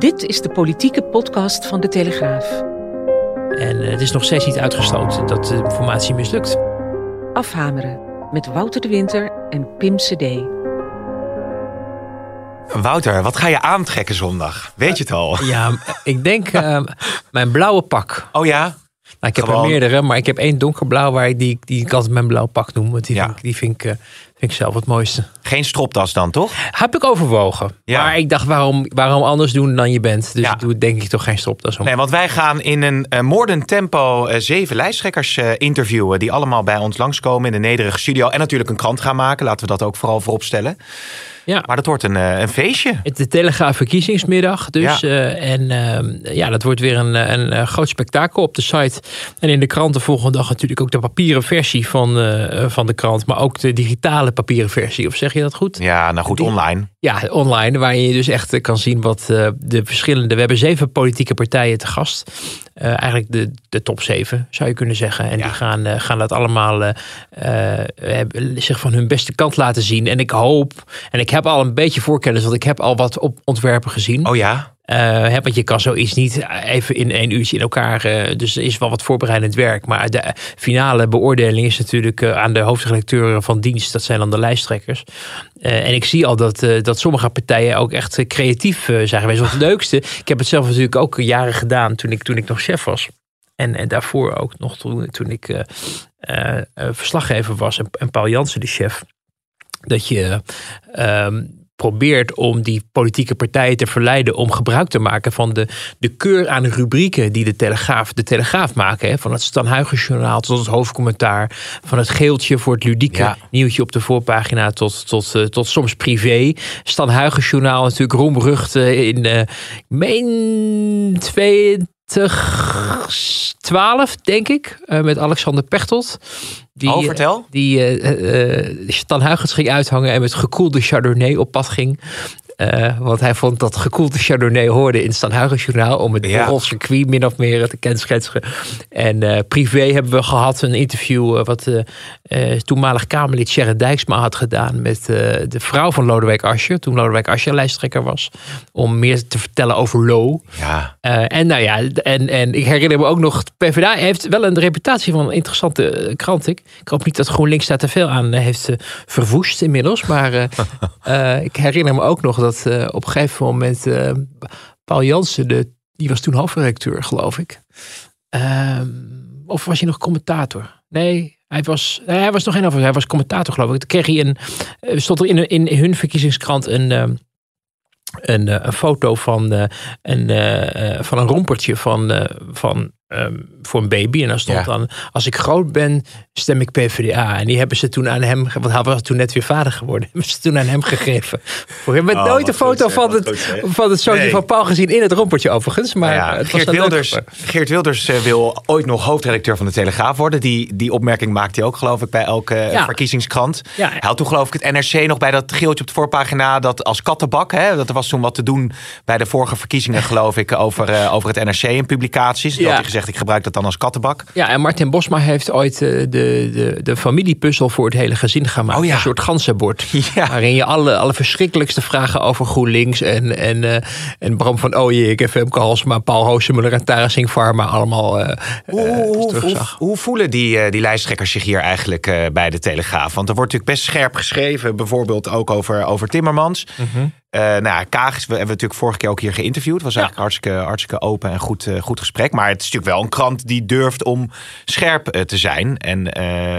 Dit is de politieke podcast van de Telegraaf. En eh, het is nog steeds niet uitgesloten dat de formatie mislukt. Afhameren met Wouter de Winter en Pim CD. Wouter, wat ga je aantrekken zondag? Weet je het al? Ja, ik denk eh, mijn blauwe pak. Oh ja? Nou, ik heb Gewoon- er meerdere, maar ik heb één donkerblauw waar ik die, die ik altijd mijn blauw pak noem. Want die, Ja. vind, ik, die vind, ik, eh, vind ik zelf het mooiste. Geen stropdas dan, toch? Heb ik overwogen. Ja. Maar ik dacht, waarom, waarom anders doen dan je bent? Dus Ja. ik doe denk ik toch geen stropdas om. Nee, want wij gaan in een moordend tempo eh, zeven lijsttrekkers eh, interviewen. Die allemaal bij ons langskomen in de nederige studio. En natuurlijk een krant gaan maken. Laten we dat ook vooral voorop stellen. Ja. Maar dat wordt een, eh, een feestje. Het de Telegraaf verkiezingsmiddag dus. Ja. eh, en eh, ja, dat wordt weer een, een, eh, groot spektakel op de site. En in de krant de volgende dag natuurlijk ook de papieren versie van, van de krant. Maar ook de digitale papieren versie. Of zeg je dat goed? Ja, nou goed, Die- online. Ja, online, waar je dus echt kan zien wat de verschillende. We hebben zeven politieke partijen te gast. Eh, eigenlijk de, de top zeven, zou je kunnen zeggen. En Ja. die gaan, eh, gaan dat allemaal eh, zich van hun beste kant laten zien. En ik hoop, en ik heb al een beetje voorkennis, want ik heb al wat op ontwerpen gezien. Oh ja? Eh, want je kan zoiets niet even in één uurtje in elkaar. eh, dus er is wel wat voorbereidend werk. Maar de finale beoordeling is natuurlijk eh, aan de hoofdredacteuren van dienst. Dat zijn dan de lijsttrekkers. Eh, en ik zie al dat, eh, dat sommige partijen ook echt eh, creatief eh, zijn geweest. Want het leukste, ik heb het zelf natuurlijk ook jaren gedaan toen ik, toen ik nog chef was. En, en daarvoor ook nog toen, toen ik eh, eh, eh, verslaggever was en, en Paul Jansen de chef. Dat je ehm, probeert om die politieke partijen te verleiden om gebruik te maken van de, de keur aan rubrieken die de Telegraaf, de Telegraaf maken. Hè? Van het Stan Huygens-journaal tot het hoofdcommentaar. Van het geeltje voor het ludieke Ja. nieuwtje op de voorpagina tot, tot, eh, tot soms privé. Stan Huygens-journaal natuurlijk roemrucht eh, in, eh, ik meen 2012, denk ik. eh, met Alexander Pechtold. Die, Oh, vertel. Die eh, eh, Stan Huygens ging uithangen en met gekoelde Chardonnay op pad ging. Eh, want hij vond dat gekoelde Chardonnay hoorde in het Stan Huygens journaal om het Ja. borrelcircuit min of meer te kenschetsen. En eh, privé hebben we gehad een interview eh, wat toenmalig Kamerlid Sharon Dijksma had gedaan met de vrouw van Lodewijk Asscher, toen Lodewijk Asscher lijsttrekker was, om meer te vertellen over Lo. Ja. En nou ja, en, en ik herinner me ook nog, PvdA heeft wel een reputatie van een interessante krant. Ik, ik hoop niet dat GroenLinks daar te veel aan heeft verwoest inmiddels. Maar ik herinner me ook nog dat eh, op een gegeven moment eh, Paul Jansen, de, die was toen hoofdredacteur geloof ik. Ehm, of was hij nog commentator? Nee, hij was, hij was nog geen hoofdredacteur, hij was commentator geloof ik. Toen kreeg hij een, eh, stond er in, in hun verkiezingskrant een... een, een foto van, een, van een rompertje van, van, ehm, voor een baby. En dan stond Ja. dan, als ik groot ben, stem ik PvdA. En die hebben ze toen aan hem, want hij was toen net weer vader geworden, hebben ze toen aan hem gegeven. Voor hem werd Oh, nooit een foto goed, van het, van het zoontje Nee. van Paul gezien in het rompertje overigens. Maar ja, het was Geert, Wilders, Geert Wilders eh, wil ooit nog hoofdredacteur van de Telegraaf worden. Die, die opmerking maakt hij ook, geloof ik, bij elke eh, verkiezingskrant. Hij had toen, geloof ik, het NRC nog bij dat geeltje op de voorpagina. Dat als kattenbak, hè, dat er was toen wat te doen bij de vorige verkiezingen, geloof ik, over, eh, over het NRC in publicaties. Had hij gezegd, ik gebruik dat dan als kattenbak. Ja, en Martin Bosma heeft ooit eh, de, de, de familiepuzzel voor het hele gezin gemaakt. Oh ja. Een soort ganzenbord. Ja. Waarin je alle, alle verschrikkelijkste vragen over GroenLinks en, en, eh, en Bram van Ooyek en Femke Halsema, Paul Hoosemuller en Tara Singh Pharma allemaal eh, Hoe, hoe, hoe, voelen die, die lijsttrekkers zich hier eigenlijk bij de Telegraaf? Want er wordt natuurlijk best scherp geschreven, bijvoorbeeld ook over, over Timmermans. Mhm. Eh, nou ja, Kaag is- we hebben we natuurlijk vorige keer ook hier geïnterviewd. Het was eigenlijk hartstikke, hartstikke open en goed, eh, goed gesprek. Maar het is natuurlijk wel een krant die durft om scherp eh, te zijn. En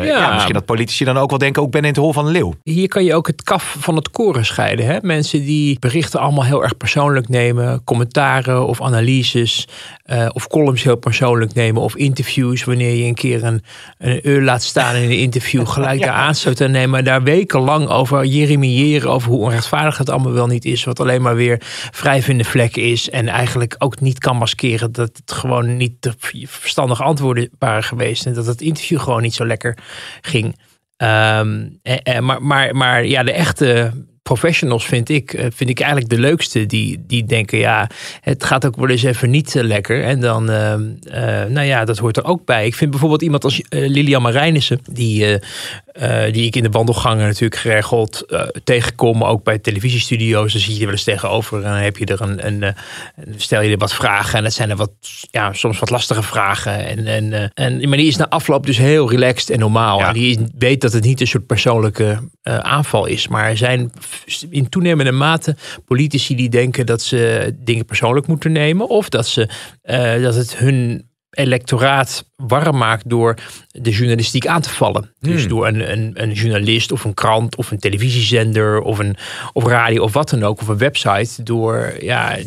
ja. misschien dat politici dan ook wel denken, ook ben in het hol van de leeuw. Hier kan je ook het kaf van het koren scheiden. Hè? Mensen die berichten allemaal heel erg persoonlijk nemen, commentaren of analyses. Uh, of columns heel persoonlijk nemen. Of interviews, wanneer je een keer een, een uur laat staan in een interview. Gelijk ja. de aanstoot aan nemen. Daar wekenlang over jeremiëren. Over hoe onrechtvaardig het allemaal wel niet is. Wat alleen maar weer wrijvende vlek is. En eigenlijk ook niet kan maskeren dat het gewoon niet de verstandige antwoorden waren geweest. En dat het interview gewoon niet zo lekker ging. Um, maar, maar, maar ja, de echte professionals vind ik, eh, vind ik eigenlijk de leukste. Die, die denken, ja, het gaat ook wel eens even niet lekker. En dan, uh, nou ja, dat hoort er ook bij. Ik vind bijvoorbeeld iemand als Lilian Marijnissen, die uh, die ik in de wandelgangen natuurlijk geregeld uh, tegenkom. Ook bij televisiestudio's. Dan zie je wel eens tegenover. En dan heb je er een, een, een, stel je er wat vragen. En dat zijn er wat, ja, soms wat lastige vragen. En, en, en, maar die is na afloop dus heel relaxed en normaal. Ja. En die weet dat het niet een soort persoonlijke aanval is. Maar er zijn in toenemende mate politici die denken dat ze dingen persoonlijk moeten nemen. Of dat, ze, dat het hun electoraat warm maakt door de journalistiek aan te vallen. Dus hmm. door een, een, een, journalist of een krant of een televisiezender of een of radio of wat dan ook, of een website, door ja,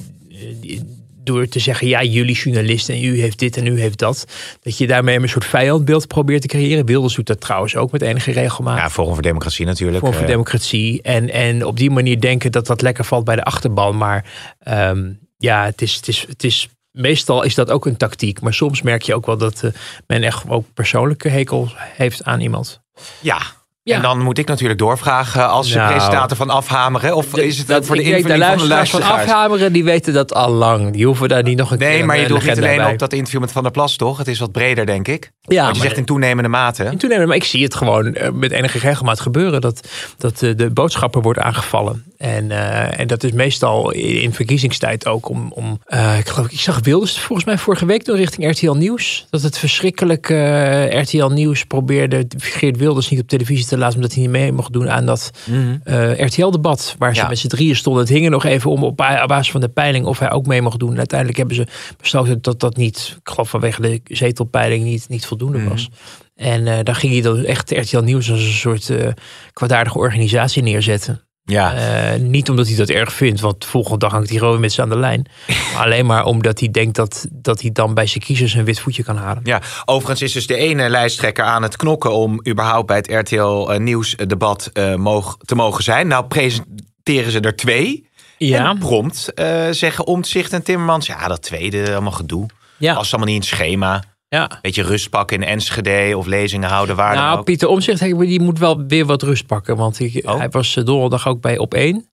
door te zeggen, ja, jullie journalisten en u heeft dit en u heeft dat. Dat je daarmee een soort vijandbeeld probeert te creëren. Wilders doet dat trouwens ook met enige regelmaat. Ja, Forum voor Democratie natuurlijk. Forum voor eh. Democratie. En, en op die manier denken dat dat lekker valt bij de achterban. Maar um, ja, het is, het is, het is meestal is dat ook een tactiek. Maar soms merk je ook wel dat uh, men echt ook persoonlijke hekel heeft aan iemand. Ja, ja. En dan moet ik natuurlijk doorvragen als nou, presentator van Afhameren. Of is het dat, voor de invulling van de luisteraars? van Afhameren die weten dat al lang. Die hoeven daar niet nog een nee, keer Nee, maar je doet niet alleen bij. op dat interview met Van der Plas, toch? Het is wat breder, denk ik. Ja, Want je zegt in toenemende mate. In toenemende maar ik zie het gewoon eh, met enige regelmaat gebeuren. Dat, dat eh, de boodschapper wordt aangevallen. En, uh, en dat is meestal in verkiezingstijd ook om... om uh, ik geloof, ik zag Wilders volgens mij vorige week door richting RTL Nieuws. Dat het verschrikkelijk uh, RTL Nieuws probeerde Geert Wilders niet op televisie te laten... omdat hij niet mee mocht doen aan dat mm -hmm. RTL-debat. Waar ze ja. met z'n drieën stonden. Het hing er nog even om op basis van de peiling of hij ook mee mocht doen. En uiteindelijk hebben ze besloten dat dat niet... Ik geloof vanwege de zetelpeiling niet, niet voldoende mm -hmm. was. En uh, dan ging hij dan echt RTL Nieuws als een soort uh, kwaadaardige organisatie neerzetten. Ja. Uh, niet omdat hij dat erg vindt, want de volgende dag hangt hij gewoon met ze aan de lijn. maar alleen maar omdat hij denkt dat, dat hij dan bij zijn kiezers een wit voetje kan halen. Ja, overigens is dus de ene lijsttrekker aan het knokken om überhaupt bij het RTL uh, Nieuwsdebat uh, moog, te mogen zijn. Nou presenteren ze er twee. Ja. En prompt zeggen Omtzigt en Timmermans, ja dat tweede, allemaal gedoe. Ja. Was allemaal niet in het schema. Ja. Beetje rust pakken in Enschede of lezingen houden. Waar nou, ook. Pieter Omzicht die moet wel weer wat rust pakken. Want ik, oh. hij was donderdag ook bij Op 1.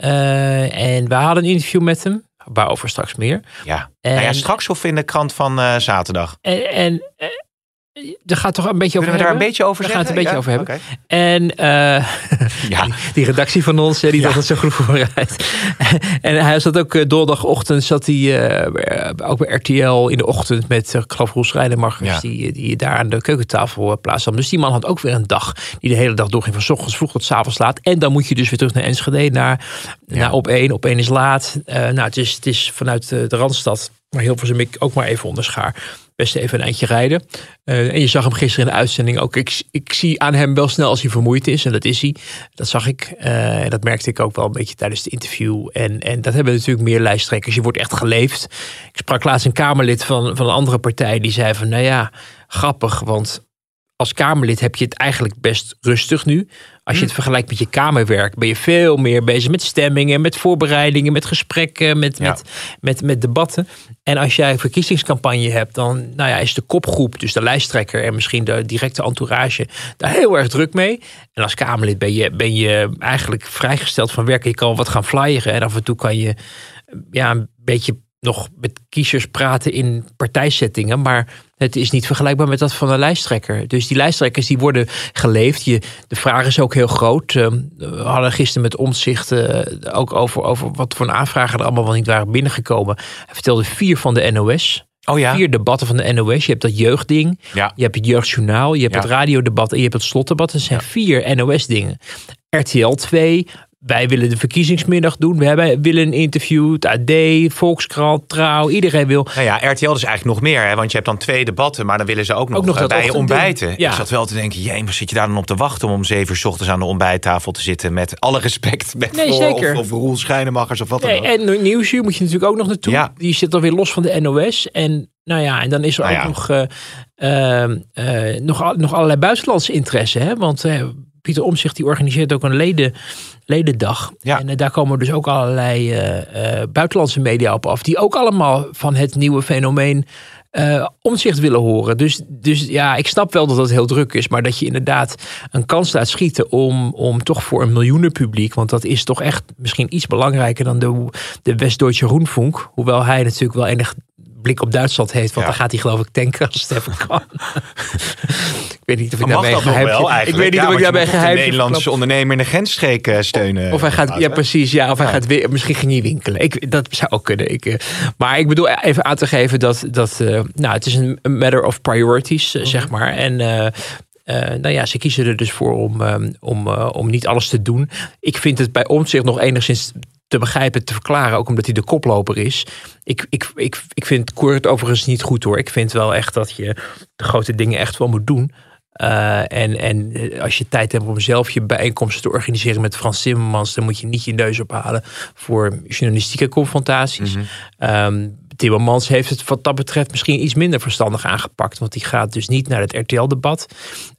Uh, en we hadden een interview met hem. Waarover straks meer. Ja, en, nou ja straks of in de krant van uh, zaterdag. En, en er gaat toch een beetje over we daar een beetje over zeggen? Daar gaat het een beetje over hebben. En uh, ja. die, die, redactie van ons, die ja. dacht het zo goed vooruit. en hij zat ook donderdagochtend, zat hij uh, ook bij RTL in de ochtend met, ik geloof, Schrijnemacher, ja. die, die daar aan de keukentafel plaats had. Dus die man had ook weer een dag die de hele dag doorging, van s ochtends vroeg tot s avonds laat. En dan moet je dus weer terug naar Enschede, naar, naar op één. Op één is laat. Uh, nou, het is, het is vanuit de Randstad, maar heel veel ik ook maar even onderschaar best even een eindje rijden. Uh, en je zag hem gisteren in de uitzending ook. Ik, ik zie aan hem wel snel als hij vermoeid is. En dat is hij. Dat zag ik. Uh, en dat merkte ik ook wel een beetje tijdens het interview. En, en dat hebben natuurlijk meer lijsttrekkers. Je wordt echt geleefd. Ik sprak laatst een Kamerlid van, van een andere partij. Die zei van, nou ja, grappig. Want als Kamerlid heb je het eigenlijk best rustig nu. Als je het vergelijkt met je Kamerwerk, ben je veel meer bezig met stemmingen, met voorbereidingen, met gesprekken, met, ja. met, met, met debatten. En als jij een verkiezingscampagne hebt, dan nou ja, is de kopgroep, dus de lijsttrekker en misschien de directe entourage, daar heel erg druk mee. En als Kamerlid ben je, ben je eigenlijk vrijgesteld van werken. Je kan wat gaan flyeren en af en toe kan je ja, een beetje nog met kiezers praten in partijsettingen, maar het is niet vergelijkbaar met dat van een lijsttrekker. Dus die lijsttrekkers die worden geleefd. Je, de vraag is ook heel groot. Ehm, we hadden gisteren met omzicht uh, ook over, over wat voor aanvragen er allemaal wel niet waren binnengekomen. Hij vertelde vier van de NOS. Oh ja? Vier debatten van de NOS. Je hebt dat jeugdding. Ja. Je hebt het jeugdjournaal. Je hebt ja. het radiodebat. En je hebt het slotdebat. Dat zijn vier NOS dingen. RTL 2, wij willen de verkiezingsmiddag doen. We hebben, willen een interview. Het AD, Volkskrant, Trouw. Iedereen wil. Nou ja, RTL is eigenlijk nog meer. Hè? Want je hebt dan twee debatten. Maar dan willen ze ook nog, ook nog bij je ontbijten. Ja. Ik zat wel te denken. Jee, maar zit je daar dan op te wachten om om zeven uur s ochtends aan de ontbijttafel te zitten. Met alle respect. Met nee, zeker. Of, of Roel Schijnemachers of wat dan ook. En Nieuwsuur moet je natuurlijk ook nog naartoe. Ja. Die zit dan weer los van de NOS. En nou ja, en dan is er nou ook nog, uh, uh, nog, nog allerlei buitenlandse interesse. Hè? Want Pieter Omzicht die organiseert ook een leden, ledendag. Ja. En daar komen dus ook allerlei buitenlandse media op af. Die ook allemaal van het nieuwe fenomeen uh, omzicht willen horen. Dus, dus ja, ik snap wel dat dat heel druk is. Maar dat je inderdaad een kans laat schieten om, om toch voor een miljoenen publiek. Want dat is toch echt misschien iets belangrijker dan de, de West-Duitse Roenfunk. Hoewel hij natuurlijk wel enig blik op Duitsland heeft. Want dan gaat hij geloof ik tanken als het even kan. ik weet niet of ik daarbij geheim... Ik weet niet of ik daarbij geheim... Nederlandse ondernemer in de grensstreek uh, steunen. Of hij gaat, ja precies, ja. Of hij gaat weer, misschien ging hij winkelen. Ik, dat zou ook kunnen. Ik, uh, maar ik bedoel even aan te geven dat, dat uh, nou, het is een matter of priorities, mm zeg maar. En uh, nou ja, ze kiezen er dus voor om, um, om, uh, om niet alles te doen. Ik vind het bij zich nog enigszins te begrijpen, te verklaren. Ook omdat hij de koploper is. Ik, ik, ik, ik vind Koert overigens niet goed hoor. Ik vind wel echt dat je de grote dingen echt wel moet doen. Uh, en, en als je tijd hebt om zelf je bijeenkomsten te organiseren met Frans Timmermans, dan moet je niet je neus ophalen voor journalistieke confrontaties. Mm -hmm. Timmermans heeft het wat dat betreft misschien iets minder verstandig aangepakt. Want die gaat dus niet naar het RTL-debat.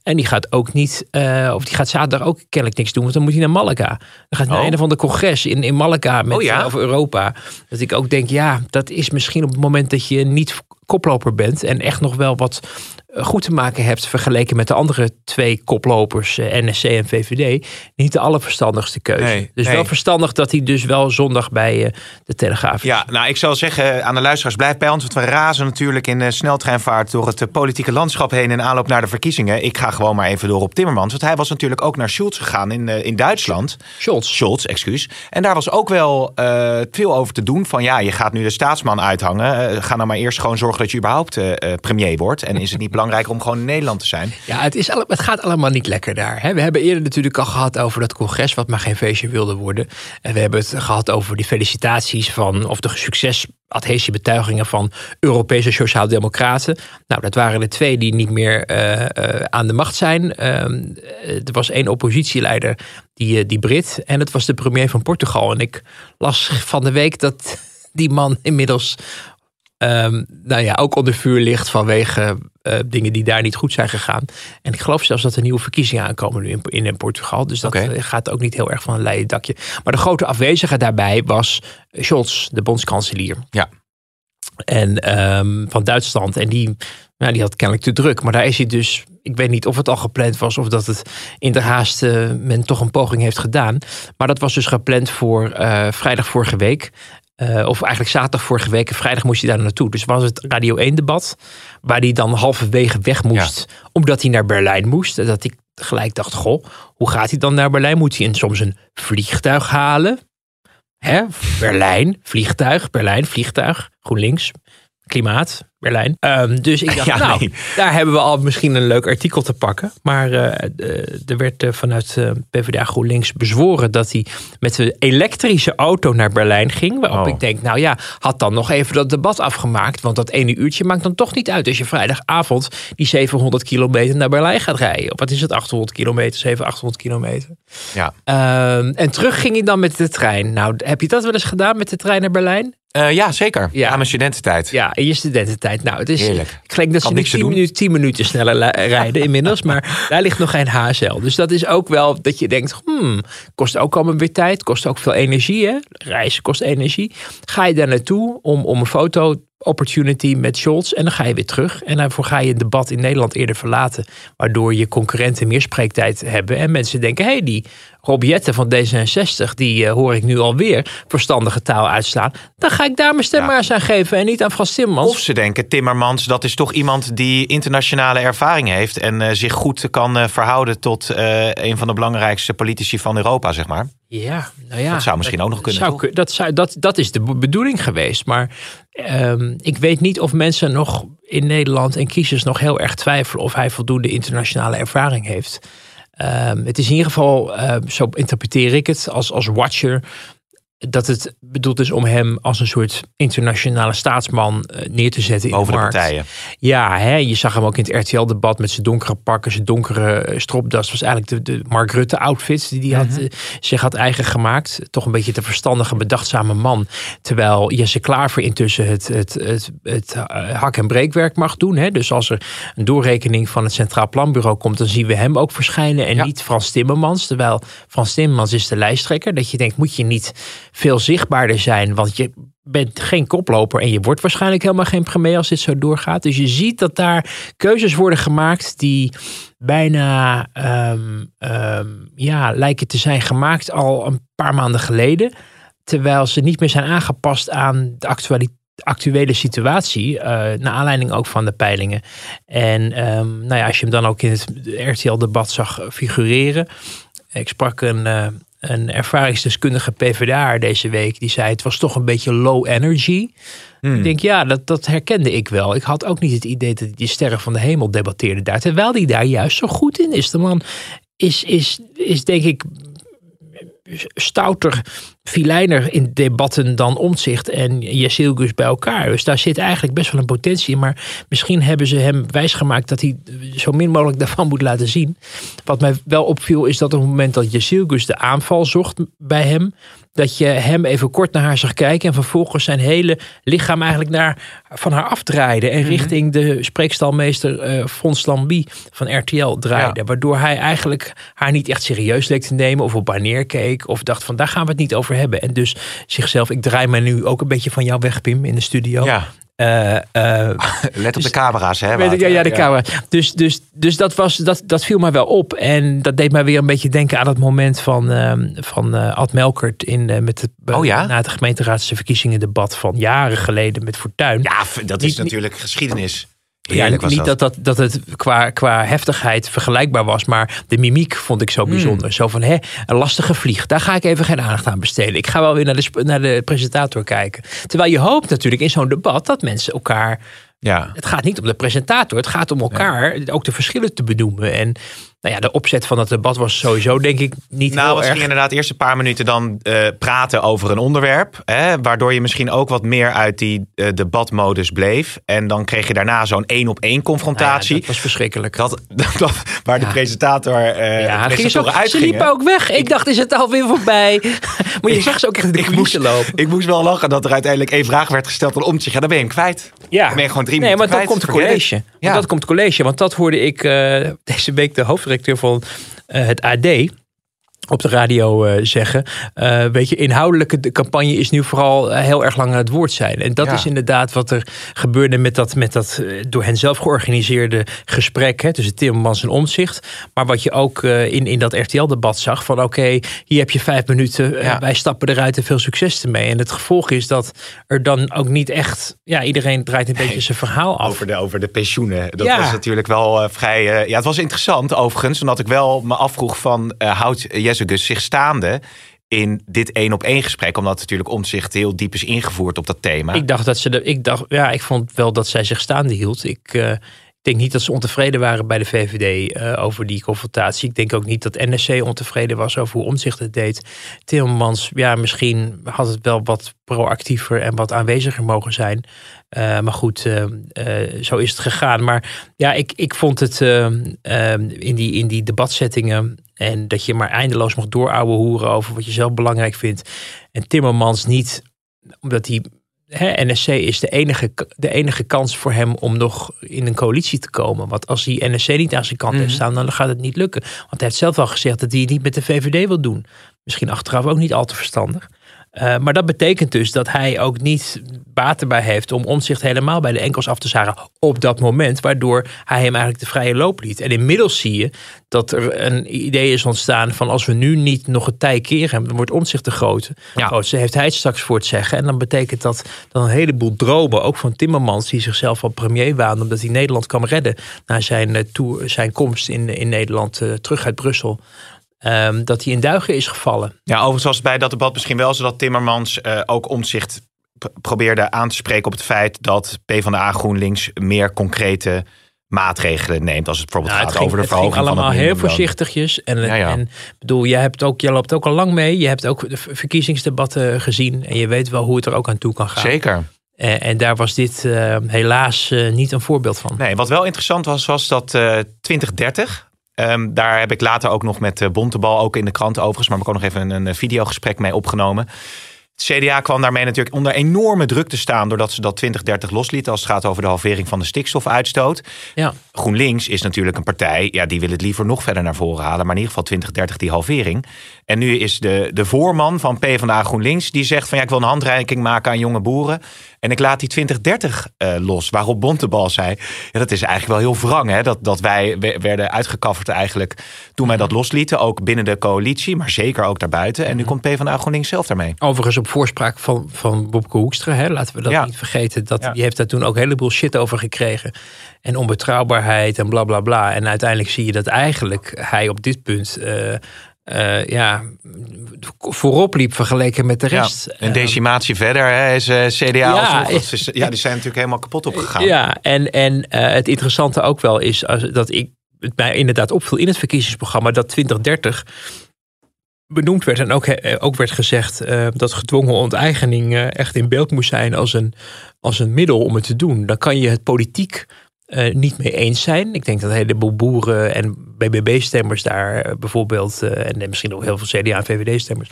En die gaat ook niet, uh, of die gaat zaterdag ook kennelijk niks doen. Want dan moet hij naar Malaga. Dan gaat hij naar oh. een of ander congres in, in Malaga met, oh ja? over Europa. Dat ik ook denk, ja, dat is misschien op het moment dat je niet koploper bent. En echt nog wel wat goed te maken hebt vergeleken met de andere twee koplopers, eh, NSC en VVD, niet de allerverstandigste keuze. dus wel verstandig dat hij dus wel zondag bij eh, de Telegraaf is. Ja, nou ik zal zeggen aan de luisteraars, blijf bij ons, want we razen natuurlijk in sneltreinvaart door het politieke landschap heen in aanloop naar de verkiezingen. Ik ga gewoon maar even door op Timmermans, want hij was natuurlijk ook naar Schulz gegaan in, eh, in Duitsland. Scholz. Scholz, excuus. En daar was ook wel veel over te doen van ja, je gaat nu de staatsman uithangen. ga nou maar eerst gewoon zorgen dat je überhaupt premier wordt. En is het niet belangrijk belangrijk om gewoon in Nederland te zijn. Ja, het, is, het gaat allemaal niet lekker daar. We hebben eerder natuurlijk al gehad over dat congres, wat maar geen feestje wilde worden. En we hebben het gehad over die felicitaties van, of de succes adhesiebetuigingen van Europese Sociaaldemocraten. Nou, dat waren de twee die niet meer uh, uh, aan de macht zijn. Uh, er was één oppositieleider, die, die Brit, en het was de premier van Portugal. En ik las van de week dat die man inmiddels um, nou ja, ook onder vuur ligt vanwege uh, dingen die daar niet goed zijn gegaan. En ik geloof zelfs dat er nieuwe verkiezingen aankomen nu in, in, Portugal. Dus dat okay. gaat ook niet heel erg van een leien dakje. Maar de grote afwezige daarbij was Scholz, de bondskanselier. Ja. En um, van Duitsland. En die, nou, die had kennelijk te druk. Maar daar is hij dus. Ik weet niet of het al gepland was of dat het in de haast uh, men toch een poging heeft gedaan. Maar dat was dus gepland voor uh, vrijdag vorige week. Uh, of eigenlijk zaterdag vorige week en vrijdag moest hij daar naartoe. Dus was het Radio 1 debat. Waar hij dan halverwege weg moest. Omdat hij naar Berlijn moest. En dat ik gelijk dacht, goh, hoe gaat hij dan naar Berlijn? Moet hij in soms een vliegtuig halen? Hè? Berlijn, vliegtuig, Berlijn, vliegtuig, GroenLinks, klimaat. Berlijn. Um, dus ik dacht, nou, daar hebben we al misschien een leuk artikel te pakken. Maar uh, er werd uh, vanuit uh, PvdA GroenLinks bezworen dat hij met de elektrische auto naar Berlijn ging. Waarop oh. ik denk, nou ja, had dan nog even dat debat afgemaakt. Want dat ene uurtje maakt dan toch niet uit als je vrijdagavond die 700 kilometer naar Berlijn gaat rijden. Of wat is het, 800 kilometer, 700, 800 kilometer. Ja. Um, en terug ging hij dan met de trein. Nou, heb je dat wel eens gedaan met de trein naar Berlijn? Uh, ja, zeker. Ja. Aan mijn studententijd. Ja, in je studententijd. Nou, het is, Heerlijk. ik denk dat ze nu 10 minuten, 10 minuten sneller rijden inmiddels. maar daar ligt nog geen HSL. Dus dat is ook wel dat je denkt, hmm, kost ook allemaal weer tijd. Kost ook veel energie. Hè? Reizen kost energie. Ga je daar naartoe om, om een foto opportunity met Scholz. En dan ga je weer terug. En daarvoor ga je het debat in Nederland eerder verlaten. Waardoor je concurrenten meer spreektijd hebben. En mensen denken, hé, hey, die Rob van D66, die uh, hoor ik nu alweer verstandige taal uitslaan. Dan ga ik daar mijn stem maar eens aan geven en niet aan Frans Timmermans. Of ze denken, Timmermans, dat is toch iemand die internationale ervaring heeft. En uh, zich goed kan uh, verhouden tot een van de belangrijkste politici van Europa, zeg maar. Ja, nou ja. Dat zou misschien ook nog kunnen. Zou, dat, zou, dat, dat is de bedoeling geweest. Maar um, ik weet niet of mensen nog in Nederland en kiezers nog heel erg twijfelen of hij voldoende internationale ervaring heeft. Ehm, het is in ieder geval, ehm, zo interpreteer ik het als, als watcher, dat het bedoeld is om hem als een soort internationale staatsman eh, neer te zetten in de markt. de partijen. Ja, hè, je zag hem ook in het RTL-debat met zijn donkere pakken, zijn donkere eh, stropdas. was eigenlijk de, de Mark Rutte-outfit die hij had, mhm. eh, zich had eigen gemaakt. Toch een beetje de verstandige, bedachtzame man. Terwijl Jesse Klaver intussen het, het, het, het, hak- en breekwerk mag doen. Hè. Dus als er een doorrekening van het Centraal Planbureau komt, dan zien we hem ook verschijnen en niet Frans Timmermans. Terwijl Frans Timmermans is de lijsttrekker. Dat je denkt, moet je niet veel zichtbaarder zijn. Want je bent geen koploper en je wordt waarschijnlijk helemaal geen premier als dit zo doorgaat. Dus je ziet dat daar keuzes worden gemaakt die bijna um, um, ja, lijken te zijn gemaakt al een paar maanden geleden. Terwijl ze niet meer zijn aangepast aan de actuele situatie, uh, naar aanleiding ook van de peilingen. En um, nou ja, als je hem dan ook in het RTL-debat zag figureren. Ik sprak een, uh, een ervaringsdeskundige PvdA deze week. Die zei het was toch een beetje low energy. Hmm. Ik denk ja, dat, dat herkende ik wel. Ik had ook niet het idee dat hij die sterren van de hemel debatteerde daar. Terwijl hij daar juist zo goed in is. De man is, is, is denk ik stouter, filijner in debatten dan Omtzigt en Gus bij elkaar. Dus daar zit eigenlijk best wel een potentie in. Maar misschien hebben ze hem wijsgemaakt dat hij zo min mogelijk daarvan moet laten zien. Wat mij wel opviel is dat op het moment dat Gus de aanval zocht bij hem dat je hem even kort naar haar zag kijken en vervolgens zijn hele lichaam eigenlijk naar, van haar afdraaide en mhm. richting de spreekstalmeester uh, Fons Lambie van RTL draaide. Waardoor hij eigenlijk haar niet echt serieus leek te nemen of op haar neerkeek of dacht van daar gaan we het niet over hebben. En dus zichzelf, ik draai me nu ook een beetje van jou weg Pim in de studio. Ja. Uh, uh, Let op de dus camera's, hè? ja, ja, de camera. Dus, dus, dus dat, was, dat, dat viel mij wel op. En dat deed mij weer een beetje denken aan het moment van, uh, van uh, Ad Melkert in, uh, met het, oh, ja? na het gemeenteraadsverkiezingen debat van jaren geleden met Fortuin. Ja, dat is natuurlijk geschiedenis ja, niet dat. dat, dat, het qua, qua heftigheid vergelijkbaar was, maar de mimiek vond ik zo hmm. bijzonder. Zo van, hè, een lastige vlieg, daar ga ik even geen aandacht aan besteden. Ik ga wel weer naar de, naar de presentator kijken. Terwijl je hoopt natuurlijk in zo'n debat dat mensen elkaar... Ja. Het gaat niet om de presentator, het gaat om elkaar ook de verschillen te benoemen. En nou ja, de opzet van het debat was sowieso denk ik niet nou, heel erg... Nou, inderdaad eerst een paar minuten dan uh, praten over een onderwerp. Hè, waardoor je misschien ook wat meer uit die uh, debatmodus bleef. En dan kreeg je daarna zo'n één op één confrontatie. Nou dat was verschrikkelijk. Dat, dat, waar de presentator uh, ja, de ze, ook, ze liepen ook weg. Ik, dacht, is het alweer voorbij? maar je zag ze ook echt de ik moest, lopen. Ik moest wel lachen dat er uiteindelijk één vraag werd gesteld om zich. Ja, dan ben je hem kwijt. Ja. Dan ben je gewoon drie nee, minuten maar dat komt het college. Ja. Dat komt het college. Want dat hoorde ik deze week de hoofdredacteur hoofdredacteur van uh, het AD op de radio uh, zeggen. Uh, weet je, inhoudelijke de campagne is nu vooral heel erg lang aan het woord zijn. En dat is inderdaad wat er gebeurde met dat, met dat door hen zelf georganiseerde gesprek hè, tussen Timmermans en Omzicht. Maar wat je ook in, in dat RTL-debat zag: van oké, hier heb je vijf minuten, ja. wij stappen eruit en veel succes ermee. En het gevolg is dat er dan ook niet echt, ja, iedereen draait een beetje zijn verhaal af. Over de, over de pensioenen. Dat was natuurlijk wel vrij. ja, het was interessant overigens, omdat ik wel me afvroeg van houdt dus zich staande in dit één op één gesprek, omdat natuurlijk omzicht heel diep is ingevoerd op dat thema. Ik dacht dat ze de, ik dacht, ja, ik vond wel dat zij zich staande hield. Ik, ik denk niet dat ze ontevreden waren bij de VVD eh, over die confrontatie. Ik denk ook niet dat NSC ontevreden was over hoe omzicht het deed. Timmermans, ja, misschien had het wel wat proactiever en wat aanweziger mogen zijn. Uh, maar goed, zo is het gegaan. Maar ja, ik, ik vond het in, die, in die debatsettingen en dat je maar eindeloos mag doorouwe hoeren over wat je zelf belangrijk vindt. En Timmermans niet, omdat hij. Hè, NSC is de enige, de enige kans voor hem om nog in een coalitie te komen. Want als hij NSC niet aan zijn kant heeft mhm. staan, dan gaat het niet lukken. Want hij heeft zelf al gezegd dat hij het niet met de VVD wil doen. Misschien achteraf ook niet al te verstandig. Uh, maar dat betekent dus dat hij ook niet baat erbij heeft om omzicht helemaal bij de enkels af te zagen op dat moment, waardoor hij hem eigenlijk de vrije loop liet. En inmiddels zie je dat er een idee is ontstaan van als we nu niet nog een tij keren dan wordt omzicht de grote. Ja. Grootste heeft hij het straks voor het zeggen. En dan betekent dat dan een heleboel dromen, ook van Timmermans, die zichzelf al premier waande, omdat hij Nederland kan redden na zijn, eh, tour, zijn komst in, in Nederland uh, terug uit Brussel Ehm, dat hij in duigen is gevallen. Ja, overigens was het bij dat debat misschien wel zo dat Timmermans uh, ook omzicht probeerde aan te spreken op het feit dat PvdA GroenLinks meer concrete maatregelen neemt. Als het bijvoorbeeld nou, gaat over de verhoging van het allemaal heel voorzichtigjes. En, ja, en bedoel, jij hebt ook, jij loopt ook al lang mee. Je hebt ook de verkiezingsdebatten gezien. En je weet wel hoe het er ook aan toe kan gaan. Zeker. En, en daar was dit uh, helaas uh, niet een voorbeeld van. Nee, wat wel interessant was, was dat uh, 2030. Um, daar heb ik later ook nog met Bontebal, ook in de krant overigens, maar ik ook nog even een, een videogesprek mee opgenomen. Het CDA kwam daarmee natuurlijk onder enorme druk te staan doordat ze dat 2030 loslieten als het gaat over de halvering van de stikstofuitstoot. Ja. GroenLinks is natuurlijk een partij, ja, die wil het liever nog verder naar voren halen, maar in ieder geval 2030 die halvering. En nu is de, de voorman van PvdA GroenLinks, die zegt van ja, ik wil een handreiking maken aan jonge boeren. En ik laat die 2030 uh, eh, los. Waarop Bontebal zei, ja, dat is eigenlijk wel heel wrang. Hè? Dat, dat wij werden uitgekafferd eigenlijk toen wij dat mhm. loslieten. Ook binnen de coalitie, maar zeker ook daarbuiten. En nu mhm. komt PvdA GroenLinks zelf daarmee. Overigens op voorspraak van, van Bobke Hoekstra. Hè? Laten we dat niet vergeten. Dat, Die heeft daar toen ook een heleboel shit over gekregen. En onbetrouwbaarheid en bla bla bla. En uiteindelijk zie je dat eigenlijk hij op dit punt... Uh, uh, ja, voorop liep vergeleken met de rest. een decimatie verder hè, is uh, CDA. Ja, is, ja, die zijn natuurlijk helemaal kapot opgegaan. Ja, en, en het interessante ook wel is dat ik het mij inderdaad opviel in het verkiezingsprogramma dat 2030 benoemd werd en ook, ook werd gezegd dat gedwongen onteigening echt in beeld moest zijn als een, als een middel om het te doen. Dan kan je het politiek uh, niet mee eens zijn. Ik denk dat een heleboel boeren en BBB-stemmers daar eh, bijvoorbeeld, uh, en misschien ook heel veel CDA en VVD-stemmers,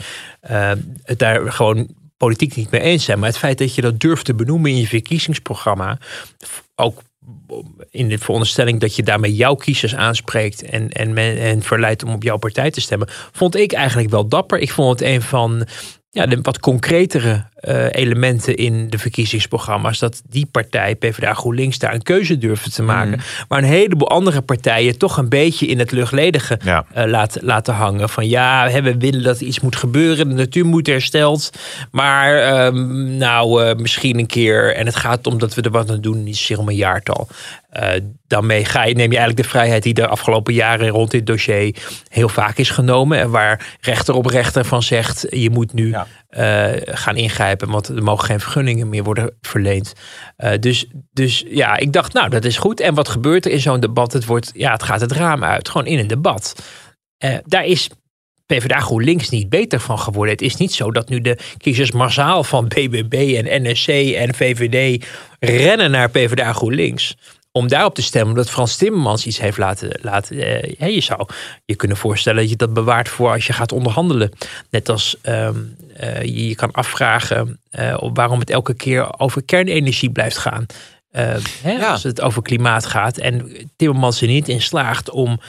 het daar gewoon politiek niet mee eens zijn. Maar het feit dat je dat durft te benoemen in je verkiezingsprogramma, ook in de veronderstelling dat je daarmee jouw kiezers aanspreekt en, en, en verleidt om op jouw partij te stemmen, vond ik eigenlijk wel dapper. Ik vond het een van ja, de wat concretere uh, elementen in de verkiezingsprogramma's. Dat die partij, PvdA GroenLinks, daar een keuze durfde te maken. Mhm. Maar een heleboel andere partijen toch een beetje in het luchtledige ja. uh, laten, laten hangen. Van ja, we willen dat er iets moet gebeuren. De natuur moet hersteld. Maar um, nou, uh, misschien een keer. En het gaat om dat we er wat aan doen. Niet zozeer om een jaartal. Daarmee ga je, neem je eigenlijk de vrijheid die de afgelopen jaren rond dit dossier heel vaak is genomen. En waar rechter op rechter van zegt: je moet nu ja. gaan ingrijpen want er mogen geen vergunningen meer worden verleend. Uh, dus, dus ja, ik dacht, nou, dat is goed. En wat gebeurt er in zo'n debat? Het, wordt, ja, het gaat het raam uit, gewoon in een debat. Uh, daar is PvdA GroenLinks niet beter van geworden. Het is niet zo dat nu de kiezers massaal van BBB en NSC en VVD rennen naar PvdA GroenLinks om daarop te stemmen, omdat Frans Timmermans iets heeft laten. laten eh, je zou je kunnen voorstellen dat je dat bewaart voor als je gaat onderhandelen. Net als ehm, uh, je, je kan afvragen uh, waarom het elke keer over kernenergie blijft gaan. Uh, hè, Als het over klimaat gaat. En Timmermans er niet in slaagt om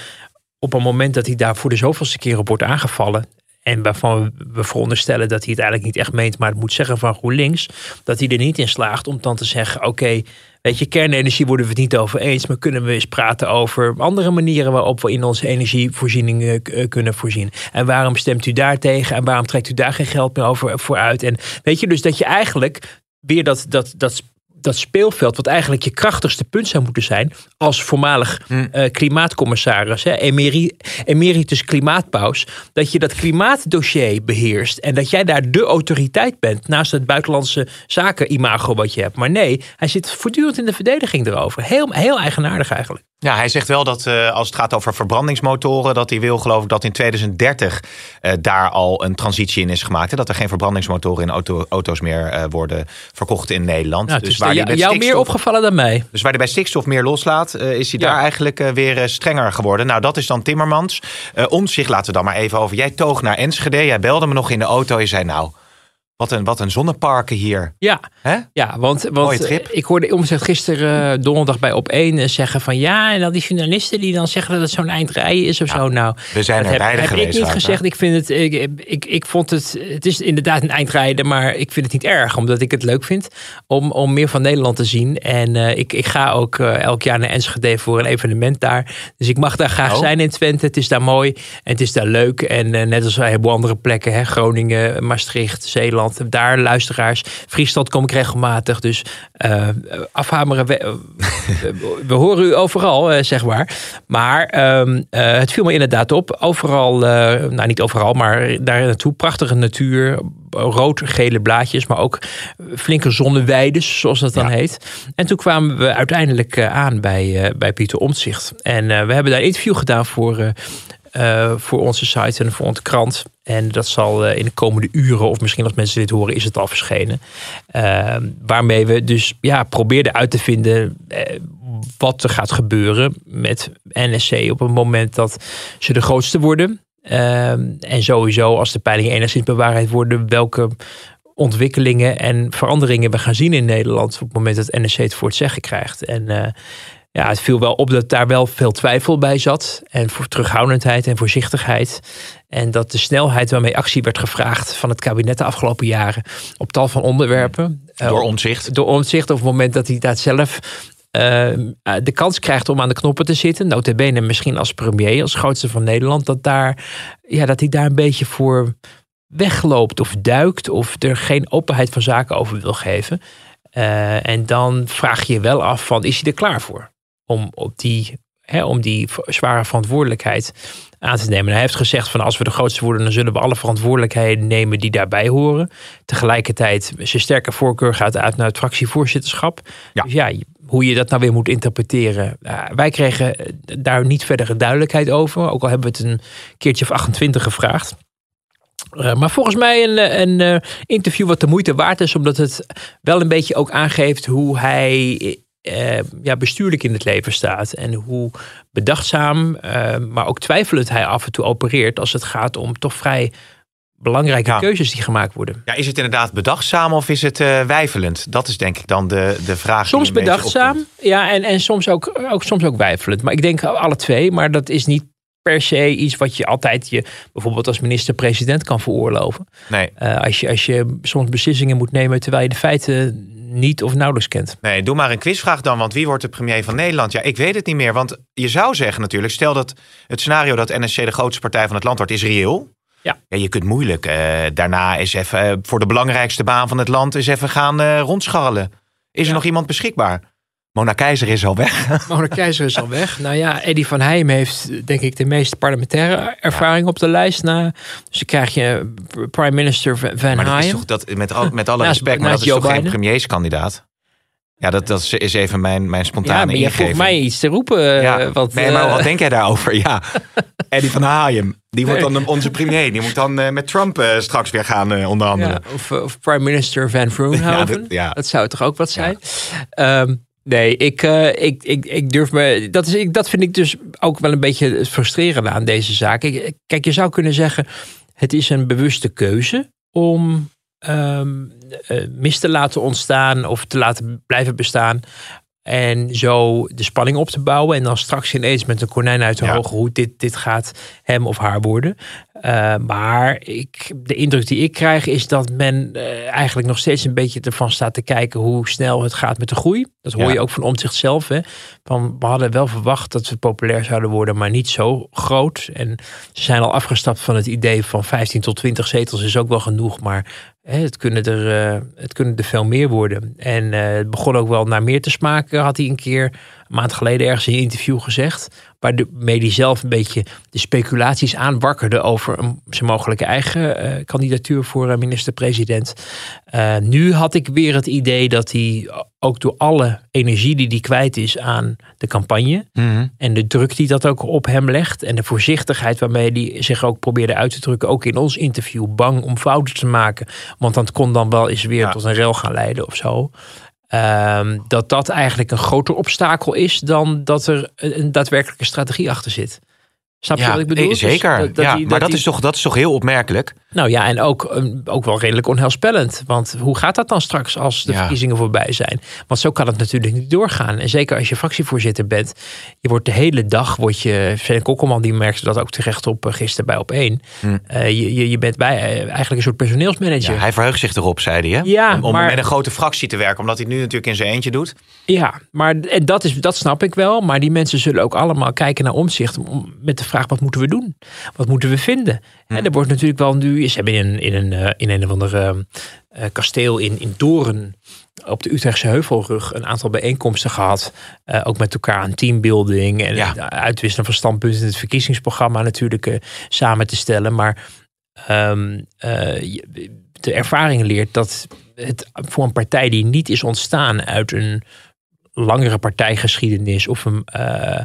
op een moment dat hij daar voor de zoveelste keer op wordt aangevallen. En waarvan we veronderstellen dat hij het eigenlijk niet echt meent, maar het moet zeggen van GroenLinks. Dat hij er niet in slaagt om dan te zeggen: oké, Weet je, kernenergie worden we het niet over eens, maar kunnen we eens praten over andere manieren waarop we in onze energievoorziening uh, kunnen voorzien. En waarom stemt u daar tegen en waarom trekt u daar geen geld meer over vooruit? En weet je, dus dat je eigenlijk weer dat, dat, dat dat speelveld, wat eigenlijk je krachtigste punt zou moeten zijn, als voormalig hm. uh, klimaatcommissaris, hè, emeritus klimaatpaus, dat je dat klimaatdossier beheerst en dat jij daar de autoriteit bent naast het buitenlandse zaken imago wat je hebt. Maar nee, hij zit voortdurend in de verdediging erover. Heel, heel eigenaardig eigenlijk. Ja, hij zegt wel dat uh, als het gaat over verbrandingsmotoren, dat hij wil geloof ik dat in 2030 uh, eh, daar al een transitie in is gemaakt. Hè? Dat er geen verbrandingsmotoren in auto, auto's meer uh, worden verkocht in Nederland. Ja, dus waar hij jou meer opgevallen dan mij. Dus waar hij bij stikstof meer loslaat, is hij daar eigenlijk weer strenger geworden. Nou, dat is dan Timmermans. om zich laten we dan maar even over. Jij toog naar Enschede, jij belde me nog in de auto. Je zei nou, wat een, wat een zonneparken hier. Ja, Hè? ja want, want ik hoorde omzet gisteren uh, donderdag bij Op 1 uh, zeggen van ja, en dan die journalisten die dan zeggen dat het zo'n eindrijden is of zo. Nou, we zijn er beide geweest. Heb ik niet gezegd. Ik vind het, ik, ik, ik vond het, het is inderdaad een eindrijden, maar ik vind het niet erg, omdat ik het leuk vind om, om meer van Nederland te zien. En uh, ik, ik ga ook uh, elk jaar naar Enschede voor een evenement daar. Dus ik mag daar graag oh. zijn in Twente. Het is daar mooi en het is daar leuk. En net als een heleboel andere plekken, hè, Groningen, Maastricht, Zeeland daar luisteraars. Friesland kom ik regelmatig. Dus uh, afhameren, we, we, horen u overal, uh, zeg maar. Maar uh, het viel me inderdaad op. Overal, nou niet overal, maar daar naartoe. Prachtige natuur, rood-gele blaadjes, maar ook flinke zonneweiden, zoals dat dan heet. En toen kwamen we uiteindelijk aan bij, bij Pieter Omtzigt. En we hebben daar een interview gedaan voor, voor onze site en voor onze krant. En dat zal in de komende uren, of misschien als mensen dit horen, is het al verschenen. waarmee we dus ja, probeerden uit te vinden wat er gaat gebeuren met NSC op het moment dat ze de grootste worden. En sowieso, als de peilingen enigszins bewaarheid worden, welke ontwikkelingen en veranderingen we gaan zien in Nederland op het moment dat NSC het voor het zeggen krijgt. En ja, het viel wel op dat daar wel veel twijfel bij zat. En voor terughoudendheid en voorzichtigheid. En dat de snelheid waarmee actie werd gevraagd van het kabinet de afgelopen jaren op tal van onderwerpen. Door omzicht. Uh, door omzicht, op het moment dat hij dat zelf uh, de kans krijgt om aan de knoppen te zitten. Notabene misschien als premier, als grootste van Nederland. Dat, daar, ja, dat hij daar een beetje voor wegloopt of duikt. Of er geen openheid van zaken over wil geven. Uh, en dan vraag je je wel af van is hij er klaar voor? Om, op die, om die zware verantwoordelijkheid aan te nemen. hij heeft gezegd van als we de grootste worden, dan zullen we alle verantwoordelijkheden nemen die daarbij horen. Tegelijkertijd, zijn sterke voorkeur gaat uit naar het fractievoorzitterschap. Ja. Dus ja, hoe je dat nou weer moet interpreteren. wij kregen daar niet verdere duidelijkheid over. Ook al hebben we het een keertje of 28 gevraagd. Uh, maar volgens mij een, een uh, interview wat de moeite waard is, omdat het wel een beetje ook aangeeft hoe hij uh, ja, bestuurlijk in het leven staat. En hoe bedachtzaam, maar ook twijfelend hij af en toe opereert als het gaat om toch vrij belangrijke keuzes die gemaakt worden. Ja, is het inderdaad bedachtzaam of is het uh, wijfelend? Dat is denk ik dan de, de vraag. Soms bedachtzaam, ja, en, en soms, ook, ook, soms ook wijfelend. Maar ik denk alle twee, maar dat is niet per se iets wat je altijd je bijvoorbeeld als minister-president kan veroorloven. Nee. Uh, als, je, als je soms beslissingen moet nemen terwijl je de feiten niet of nauwelijks kent. Nee, doe maar een quizvraag dan. Want wie wordt de premier van Nederland? Ja, ik weet het niet meer. Want je zou zeggen natuurlijk, stel dat het scenario dat NSC de grootste partij van het land wordt, is reëel. Ja. ja, je kunt moeilijk uh, daarna eens even uh, voor de belangrijkste baan van het land eens even gaan uh, rondscharrelen. Is er nog iemand beschikbaar? Mona Keizer is al weg. Mona Keizer is al weg. Nou ja, Eddie van Heijm heeft denk ik de meeste parlementaire ervaring ja. op de lijst. Na, dus dan krijg je prime minister Van Heijm. Maar dat is toch dat, met, al, met alle respect, maar dat is Joe toch Biden? geen premierskandidaat? Ja, dat, dat is even mijn, mijn spontane ja, maar je ingeving. mij iets te roepen. Ja. Wat, nee, maar wat denk jij daarover? Ja, Eddie van Haaien. Die wordt dan onze premier. Die moet dan uh, met Trump uh, straks weer gaan uh, onderhandelen. Ja, of, of prime minister Van Vroonhoven. dat, ja. dat zou toch ook wat zijn? Um, nee, ik, ik, ik, ik durf me... Dat, is, ik, dat vind ik dus ook wel een beetje het frustrerende aan deze zaak. Ik, kijk, je zou kunnen zeggen... Het is een bewuste keuze om um, mis te laten ontstaan of te laten blijven bestaan. En zo de spanning op te bouwen. En dan straks ineens met een konijn uit de ja. hoge hoed. Dit, dit gaat hem of haar worden. Uh, maar ik, de indruk die ik krijg is dat men uh, eigenlijk nog steeds een beetje ervan staat te kijken hoe snel het gaat met de groei. Dat hoor ja. je ook van omzicht zelf. Hè? Van, we hadden wel verwacht dat we populair zouden worden, maar niet zo groot. En ze zijn al afgestapt van het idee van 15 tot 20 zetels is ook wel genoeg. Maar het kunnen, er, uh, het kunnen er veel meer worden. En het begon ook wel naar meer te smaken, had hij een keer een maand geleden ergens in een interview gezegd. Waarmee hij zelf een beetje de speculaties aanwakkerde over een, zijn mogelijke eigen uh, kandidatuur voor uh, minister-president. Uh, nu had ik weer het idee dat hij ook door alle energie die hij kwijt is aan de campagne. Mm -hmm. En de druk die dat ook op hem legt. En de voorzichtigheid waarmee hij zich ook probeerde uit te drukken. Ook in ons interview. Bang om fouten te maken. Want dat kon dan wel eens weer ja. tot een rel gaan leiden of zo. Um, dat dat eigenlijk een groter obstakel is dan dat er een daadwerkelijke strategie achter zit. Snap je ja, wat ik bedoel? Zeker. Dus dat, dat ja, die, maar dat, die... is toch, dat is toch heel opmerkelijk? Nou ja, en ook, ook wel redelijk onheilspellend. Want hoe gaat dat dan straks als de ja. verkiezingen voorbij zijn? Want zo kan het natuurlijk niet doorgaan. En zeker als je fractievoorzitter bent. Je wordt de hele dag, word je, Sven Kokkelman die merkte dat ook terecht op gisteren bij op één. Hm. Uh, je, je bent bij, eigenlijk een soort personeelsmanager. Ja, hij verheugt zich erop, zei hij. Hè? Ja, om, om maar, met een grote fractie te werken. Omdat hij nu natuurlijk in zijn eentje doet. Ja, maar en dat, is, dat snap ik wel. Maar die mensen zullen ook allemaal kijken naar omzicht. Met de vraag, wat moeten we doen? Wat moeten we vinden? En er wordt natuurlijk wel nu, ze hebben in een, in een, uh, in een of andere uh, kasteel in, in Doren op de Utrechtse Heuvelrug een aantal bijeenkomsten gehad. Uh, ook met elkaar aan teambuilding en ja. uitwisselen van standpunten in het verkiezingsprogramma natuurlijk samen te stellen. Maar um, de ervaring leert dat het voor een partij die niet is ontstaan uit een langere partijgeschiedenis of een uh,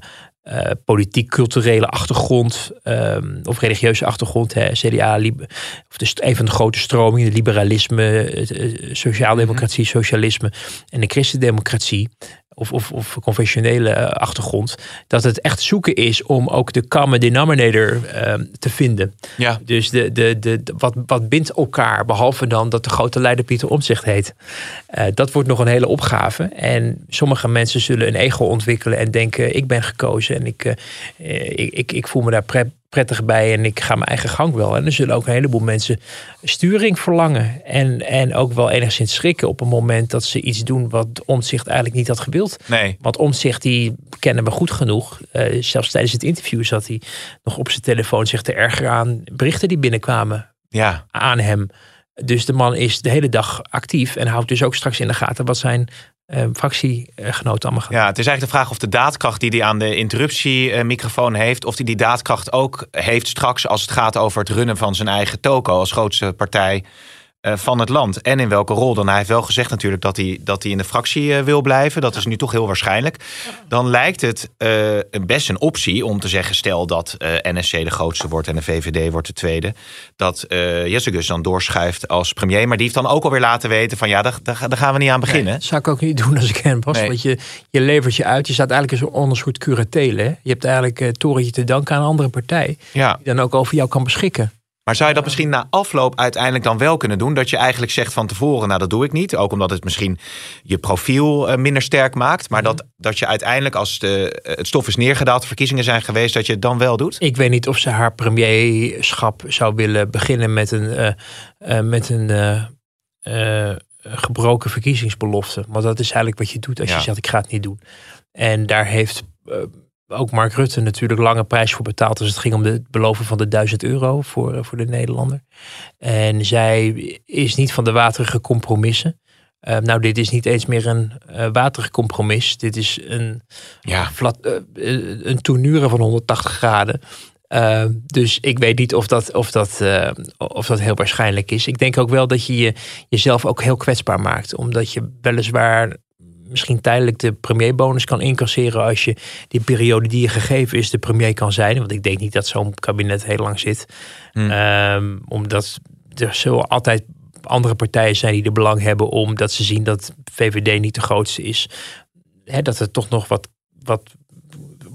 uh, politiek-culturele achtergrond um, of religieuze achtergrond, hè, CDA, of dus een van de grote stromingen, liberalisme, sociaaldemocratie, mhm. socialisme en de christendemocratie of, of, of conventionele eh, achtergrond, dat het echt zoeken is om ook de common denominator uh, te vinden. Ja. Dus de, de, de, wat, wat bindt elkaar, behalve dan dat de grote leider Pieter Omzicht heet. Uh, dat wordt nog een hele opgave. En sommige mensen zullen een ego ontwikkelen en denken: ik ben gekozen en ik, uh, ik, ik, ik voel me daar pre prettig bij en ik ga mijn eigen gang wel. En er zullen ook een heleboel mensen sturing verlangen. En, en ook wel enigszins schrikken op een moment dat ze iets doen wat Omzicht eigenlijk niet had gewild. Nee. Want Omzicht, die kennen we goed genoeg. Uh, zelfs tijdens het interview zat hij nog op zijn telefoon zich te erger aan berichten die binnenkwamen ja. aan hem. Dus de man is de hele dag actief en houdt dus ook straks in de gaten wat zijn uh, fractiegenoten allemaal. Ja, het is eigenlijk de vraag of de daadkracht die hij aan de interruptiemicrofoon heeft, of hij die daadkracht ook heeft straks als het gaat over het runnen van zijn eigen toko als grootste partij van het land. En in welke rol dan. Hij heeft wel gezegd natuurlijk dat hij, dat hij in de fractie eh, wil blijven. Dat is nu toch heel waarschijnlijk. Dan lijkt het uh, best een optie om te zeggen... stel dat NSC de grootste wordt en de VVD wordt de tweede... dat uh, dan doorschuift als premier. Maar die heeft dan ook alweer laten weten van... ja, daar, daar, gaan we niet aan beginnen. dat zou ik ook niet doen als ik hem was. Want je, je levert je uit. Je staat eigenlijk eens onder een soort curatele. Je hebt eigenlijk uh, torentje te danken aan een andere partij... Ja. die dan ook over jou kan beschikken. Maar zou je dat misschien na afloop uiteindelijk dan wel kunnen doen? Dat je eigenlijk zegt van tevoren, nou dat doe ik niet. Ook omdat het misschien je profiel eh, minder sterk maakt. Maar dat, dat je uiteindelijk als de, het stof is neergedaald, verkiezingen zijn geweest, dat je het dan wel doet? Ik weet niet of ze haar premierschap zou willen beginnen met een, uh, uh, met een gebroken verkiezingsbelofte. Want dat is eigenlijk wat je doet als je zegt ik ga het niet doen. En daar heeft ook Mark Rutte natuurlijk lange prijs voor betaald als het ging om het beloven van de 1000 euro voor, eh, voor de Nederlander. En zij is niet van de waterige compromissen. Uh, nou, dit is niet eens meer een uh, waterig compromis. Dit is een, ja. flat, uh, een tournure van 180 graden. dus ik weet niet of dat, of, dat, of dat heel waarschijnlijk is. Ik denk ook wel dat je, je jezelf ook heel kwetsbaar maakt. Omdat je weliswaar misschien tijdelijk de premierbonus kan incasseren als je die periode die je gegeven is de premier kan zijn. Want ik denk niet dat zo'n kabinet heel lang zit. Hmm. Um, omdat er zullen altijd andere partijen zijn die er belang hebben omdat ze zien dat VVD niet de grootste is. He, dat er toch nog wat, wat,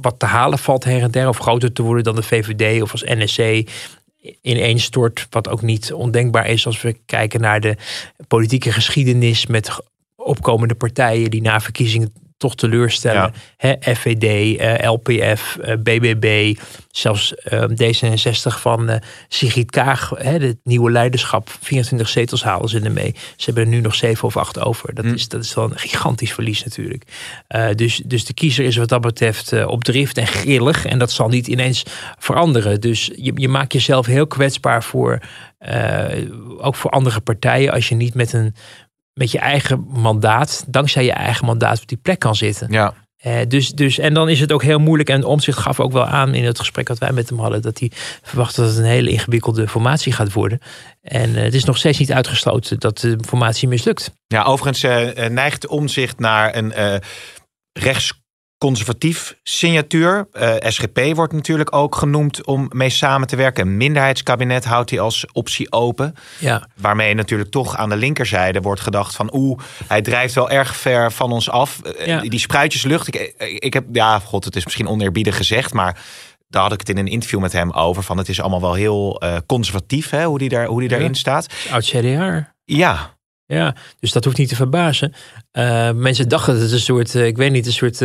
wat te halen valt her en der. Of groter te worden dan de VVD of als NSC stort Wat ook niet ondenkbaar is als we kijken naar de politieke geschiedenis met opkomende partijen die na verkiezingen toch teleurstellen. Ja. FVD, eh, LPF, BBB, eh, zelfs ehm, D66 van uh, Sigrid Kaag, het nieuwe leiderschap. 24 zetels halen ze ermee. Ze hebben er nu nog 7 of 8 over. Dat, hm. is, dat is wel een gigantisch verlies natuurlijk. dus, dus de kiezer is wat dat betreft op drift en grillig. En dat zal niet ineens veranderen. Dus je, je maakt jezelf heel kwetsbaar voor, ook voor andere partijen. Als je niet met een met je eigen mandaat, dankzij je eigen mandaat op die plek kan zitten. Ja. Uh, dus, dus, en dan is het ook heel moeilijk. En Omtzigt gaf ook wel aan in het gesprek dat wij met hem hadden. dat hij verwacht dat het een hele ingewikkelde formatie gaat worden. En uh, het is nog steeds niet uitgesloten dat de formatie mislukt. Ja, overigens uh, neigt Omtzigt naar een rechts conservatief signatuur. Uh, eh, SGP wordt natuurlijk ook genoemd om mee samen te werken. Een minderheidskabinet houdt hij als optie open. Ja. Waarmee natuurlijk toch aan de linkerzijde wordt gedacht van... oeh, hij drijft wel erg ver van ons af. Eh, ja. Die spruitjeslucht, ik, eh, ik heb... Ja, god, het is misschien oneerbiedig gezegd, maar... Daar had ik het in een interview met hem over. Van het is allemaal wel heel uh, conservatief, hè, hoe die, daar, hoe die daarin staat. Oud CDR. Ja, ja, dus dat hoeft niet te verbazen. Uh, mensen dachten dat het een soort, uh, ik weet niet, een soort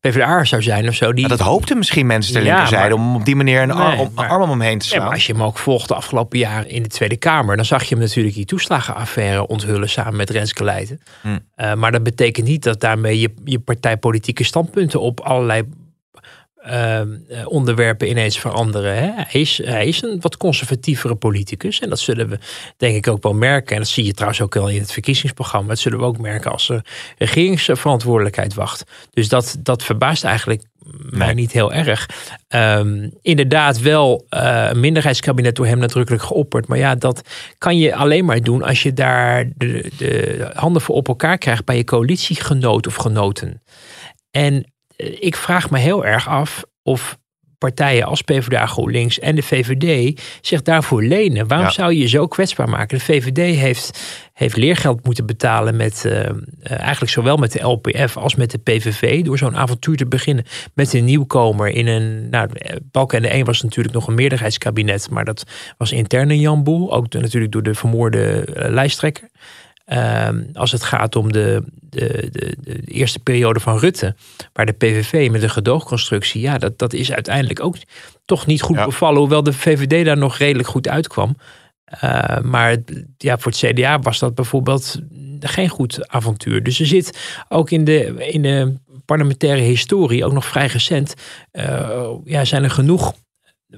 PvdA zou zijn of zo. Die... dat hoopten misschien mensen ter ja, linkerzijde om op die manier een arm, maar, arm om hem heen te slaan. Ja, maar als je hem ook volgt de afgelopen jaren in de Tweede Kamer, dan zag je hem natuurlijk die toeslagenaffaire onthullen samen met Renske Leijten. Hmm. maar dat betekent niet dat daarmee je, je partijpolitieke standpunten op allerlei ehm, onderwerpen ineens veranderen. Hè? Hij, is, hij is een wat conservatievere politicus. En dat zullen we denk ik ook wel merken. En dat zie je trouwens ook wel in het verkiezingsprogramma. Dat zullen we ook merken als er regeringsverantwoordelijkheid wacht. Dus dat, dat verbaast eigenlijk mij niet heel erg. Um, inderdaad wel uh, een minderheidskabinet door hem nadrukkelijk geopperd. Maar ja, dat kan je alleen maar doen als je daar de, de handen voor op elkaar krijgt bij je coalitiegenoot of genoten. En eh, ik vraag me heel erg af of partijen als PvdA GroenLinks en de VVD zich daarvoor lenen. Waarom zou je je zo kwetsbaar maken? De VVD heeft, heeft leergeld moeten betalen met uh, eigenlijk zowel met de LPF als met de PVV door zo'n avontuur te beginnen met een nieuwkomer in een. Nou, Balken en de 1 was natuurlijk nog een meerderheidskabinet, maar dat was intern een Jan Boel, ook natuurlijk door de vermoorde uh, lijsttrekker. Ehm, als het gaat om de, de, de, de, eerste periode van Rutte, waar de PVV met de gedoogconstructie, ja, dat, dat is uiteindelijk ook toch niet goed bevallen, hoewel de VVD daar nog redelijk goed uitkwam. Uh, maar ja, voor het CDA was dat bijvoorbeeld geen goed avontuur. Dus er zit ook in de, in de parlementaire historie, ook nog vrij recent, uh, ja, zijn er genoeg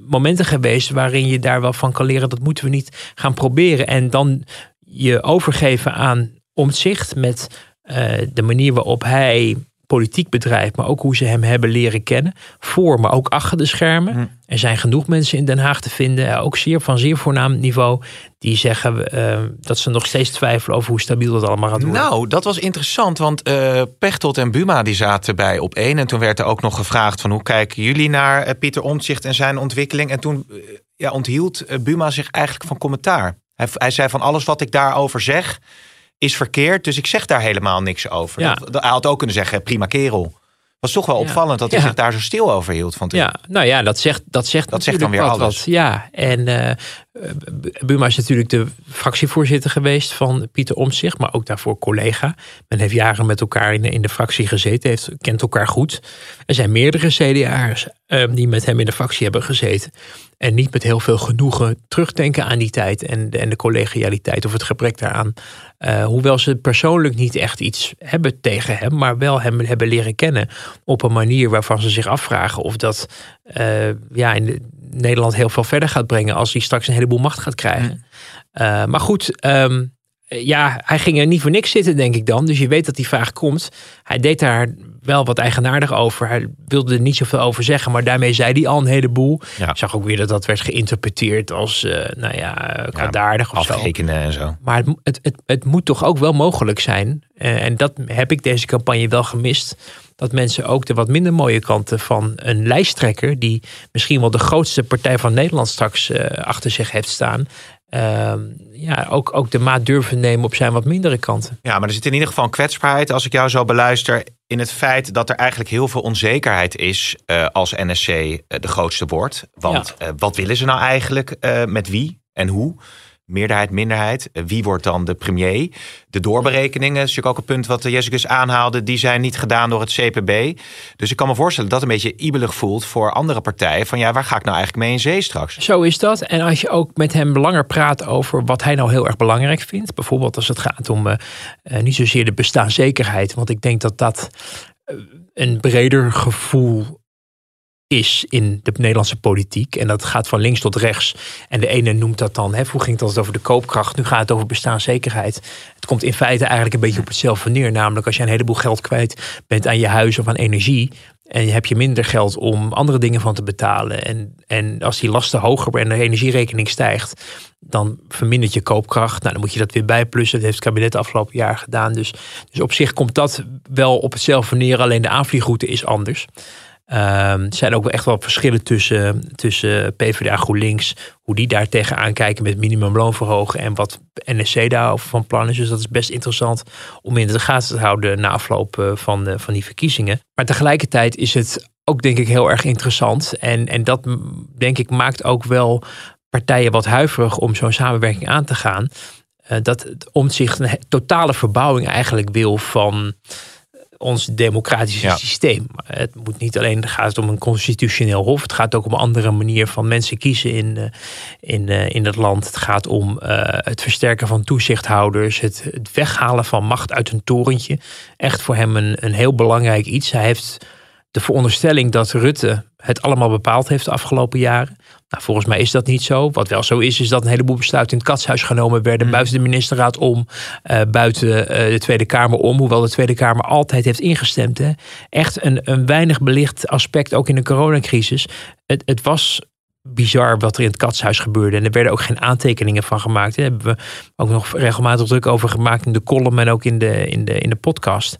momenten geweest waarin je daar wel van kan leren. Dat moeten we niet gaan proberen. En dan je overgeven aan omzicht met uh, de manier waarop hij politiek bedrijft, maar ook hoe ze hem hebben leren kennen. Voor, maar ook achter de schermen. Hm. Er zijn genoeg mensen in Den Haag te vinden, ook zeer van zeer voornaam niveau, die zeggen uh, dat ze nog steeds twijfelen over hoe stabiel dat allemaal gaat worden. Nou, dat was interessant, want uh, Pechtold en Buma die zaten bij op één. En toen werd er ook nog gevraagd van hoe kijken jullie naar Pieter Omtzigt en zijn ontwikkeling. En toen ja, onthield Buma zich eigenlijk van commentaar. Hij, hij zei van alles wat ik daarover zeg is verkeerd, dus ik zeg daar helemaal niks over. Ja. Dat, hij had ook kunnen zeggen, prima kerel. Was toch wel opvallend dat hij zich daar zo stil over hield. Vond Ja, nou ja, dat zegt, dat zegt, dat zegt dan weer alles. Wat. Ja, en uh, Buma is natuurlijk de fractievoorzitter geweest van Pieter Omtzigt, maar ook daarvoor collega. Men heeft jaren met elkaar in de, in de fractie gezeten, heeft, kent elkaar goed. Er zijn meerdere CDA'ers uh, die met hem in de fractie hebben gezeten. En niet met heel veel genoegen terugdenken aan die tijd en, en de collegialiteit of het gebrek daaraan. Uh, hoewel ze persoonlijk niet echt iets hebben tegen hem, maar wel hem hebben leren kennen op een manier waarvan ze zich afvragen of dat uh, ja, in Nederland heel veel verder gaat brengen als hij straks een heleboel macht gaat krijgen. Uh, maar goed, um, ja, hij ging er niet voor niks zitten, denk ik dan. Dus je weet dat die vraag komt. Hij deed daar wel wat eigenaardig over. Hij wilde er niet zoveel over zeggen, maar daarmee zei hij al een heleboel. Ja. Ik zag ook weer dat dat werd geïnterpreteerd als, uh, nou ja, kwaadaardig ja, of afrekenen zo. en zo. Maar het, het, het, het, moet toch ook wel mogelijk zijn. Uh, en dat heb ik deze campagne wel gemist. Dat mensen ook de wat minder mooie kanten van een lijsttrekker, die misschien wel de grootste partij van Nederland straks uh, achter zich heeft staan, uh, ja, ook, ook de maat durven nemen op zijn wat mindere kanten. Ja, maar er zit in ieder geval een kwetsbaarheid, als ik jou zo beluister, in het feit dat er eigenlijk heel veel onzekerheid is uh, als NSC uh, de grootste wordt. Want ja. wat willen ze nou eigenlijk met wie en hoe? Meerderheid, minderheid. Wie wordt dan de premier? De doorberekeningen, is natuurlijk ook een punt wat Jessicus aanhaalde, die zijn niet gedaan door het CPB. Dus ik kan me voorstellen dat dat een beetje ibelig voelt voor andere partijen. Van ja, waar ga ik nou eigenlijk mee in zee straks? Zo is dat. En als je ook met hem langer praat over wat hij nou heel erg belangrijk vindt. Bijvoorbeeld als het gaat om uh, niet zozeer de bestaanszekerheid. Want ik denk dat dat een breder gevoel is in de Nederlandse politiek. En dat gaat van links tot rechts. En de ene noemt dat dan, hè, vroeger ging het over de koopkracht, nu gaat het over bestaanszekerheid. Het komt in feite eigenlijk een beetje op hetzelfde neer. Namelijk als je een heleboel geld kwijt bent aan je huis of aan energie. En je hebt je minder geld om andere dingen van te betalen. En, en als die lasten hoger en de energierekening stijgt, dan vermindert je koopkracht. Nou, dan moet je dat weer bijplussen. Dat heeft het kabinet afgelopen jaar gedaan. Dus, dus op zich komt dat wel op hetzelfde neer. Alleen de aanvliegroute is anders. Um, er zijn ook echt wel verschillen tussen, tussen PvdA GroenLinks, hoe die daar tegenaan kijken met minimumloon verhogen en wat NSC daarover van plan is. Dus dat is best interessant om in de gaten te houden na afloop van, de, van die verkiezingen. Maar tegelijkertijd is het ook denk ik heel erg interessant en, en dat denk ik maakt ook wel partijen wat huiverig om zo'n samenwerking aan te gaan. Uh, dat het omzicht een totale verbouwing eigenlijk wil van ons democratische ja. systeem. Het moet niet alleen gaat om een constitutioneel hof. Het gaat ook om een andere manier van mensen kiezen in, uh, in, uh, in het land. Het gaat om uh, het versterken van toezichthouders. Het, het, weghalen van macht uit een torentje. Echt voor hem een, een heel belangrijk iets. Hij heeft de veronderstelling dat Rutte het allemaal bepaald heeft de afgelopen jaren. Nou, volgens mij is dat niet zo. Wat wel zo is, is dat een heleboel besluiten in het katshuis genomen werden. Mm. Buiten de ministerraad om, uh, buiten uh, de Tweede Kamer om. Hoewel de Tweede Kamer altijd heeft ingestemd. Hè. Echt een, een weinig belicht aspect, ook in de coronacrisis. Het, het was bizar wat er in het katshuis gebeurde. En er werden ook geen aantekeningen van gemaakt. Daar hebben we ook nog regelmatig druk over gemaakt in de column en ook in de, in de, in de podcast.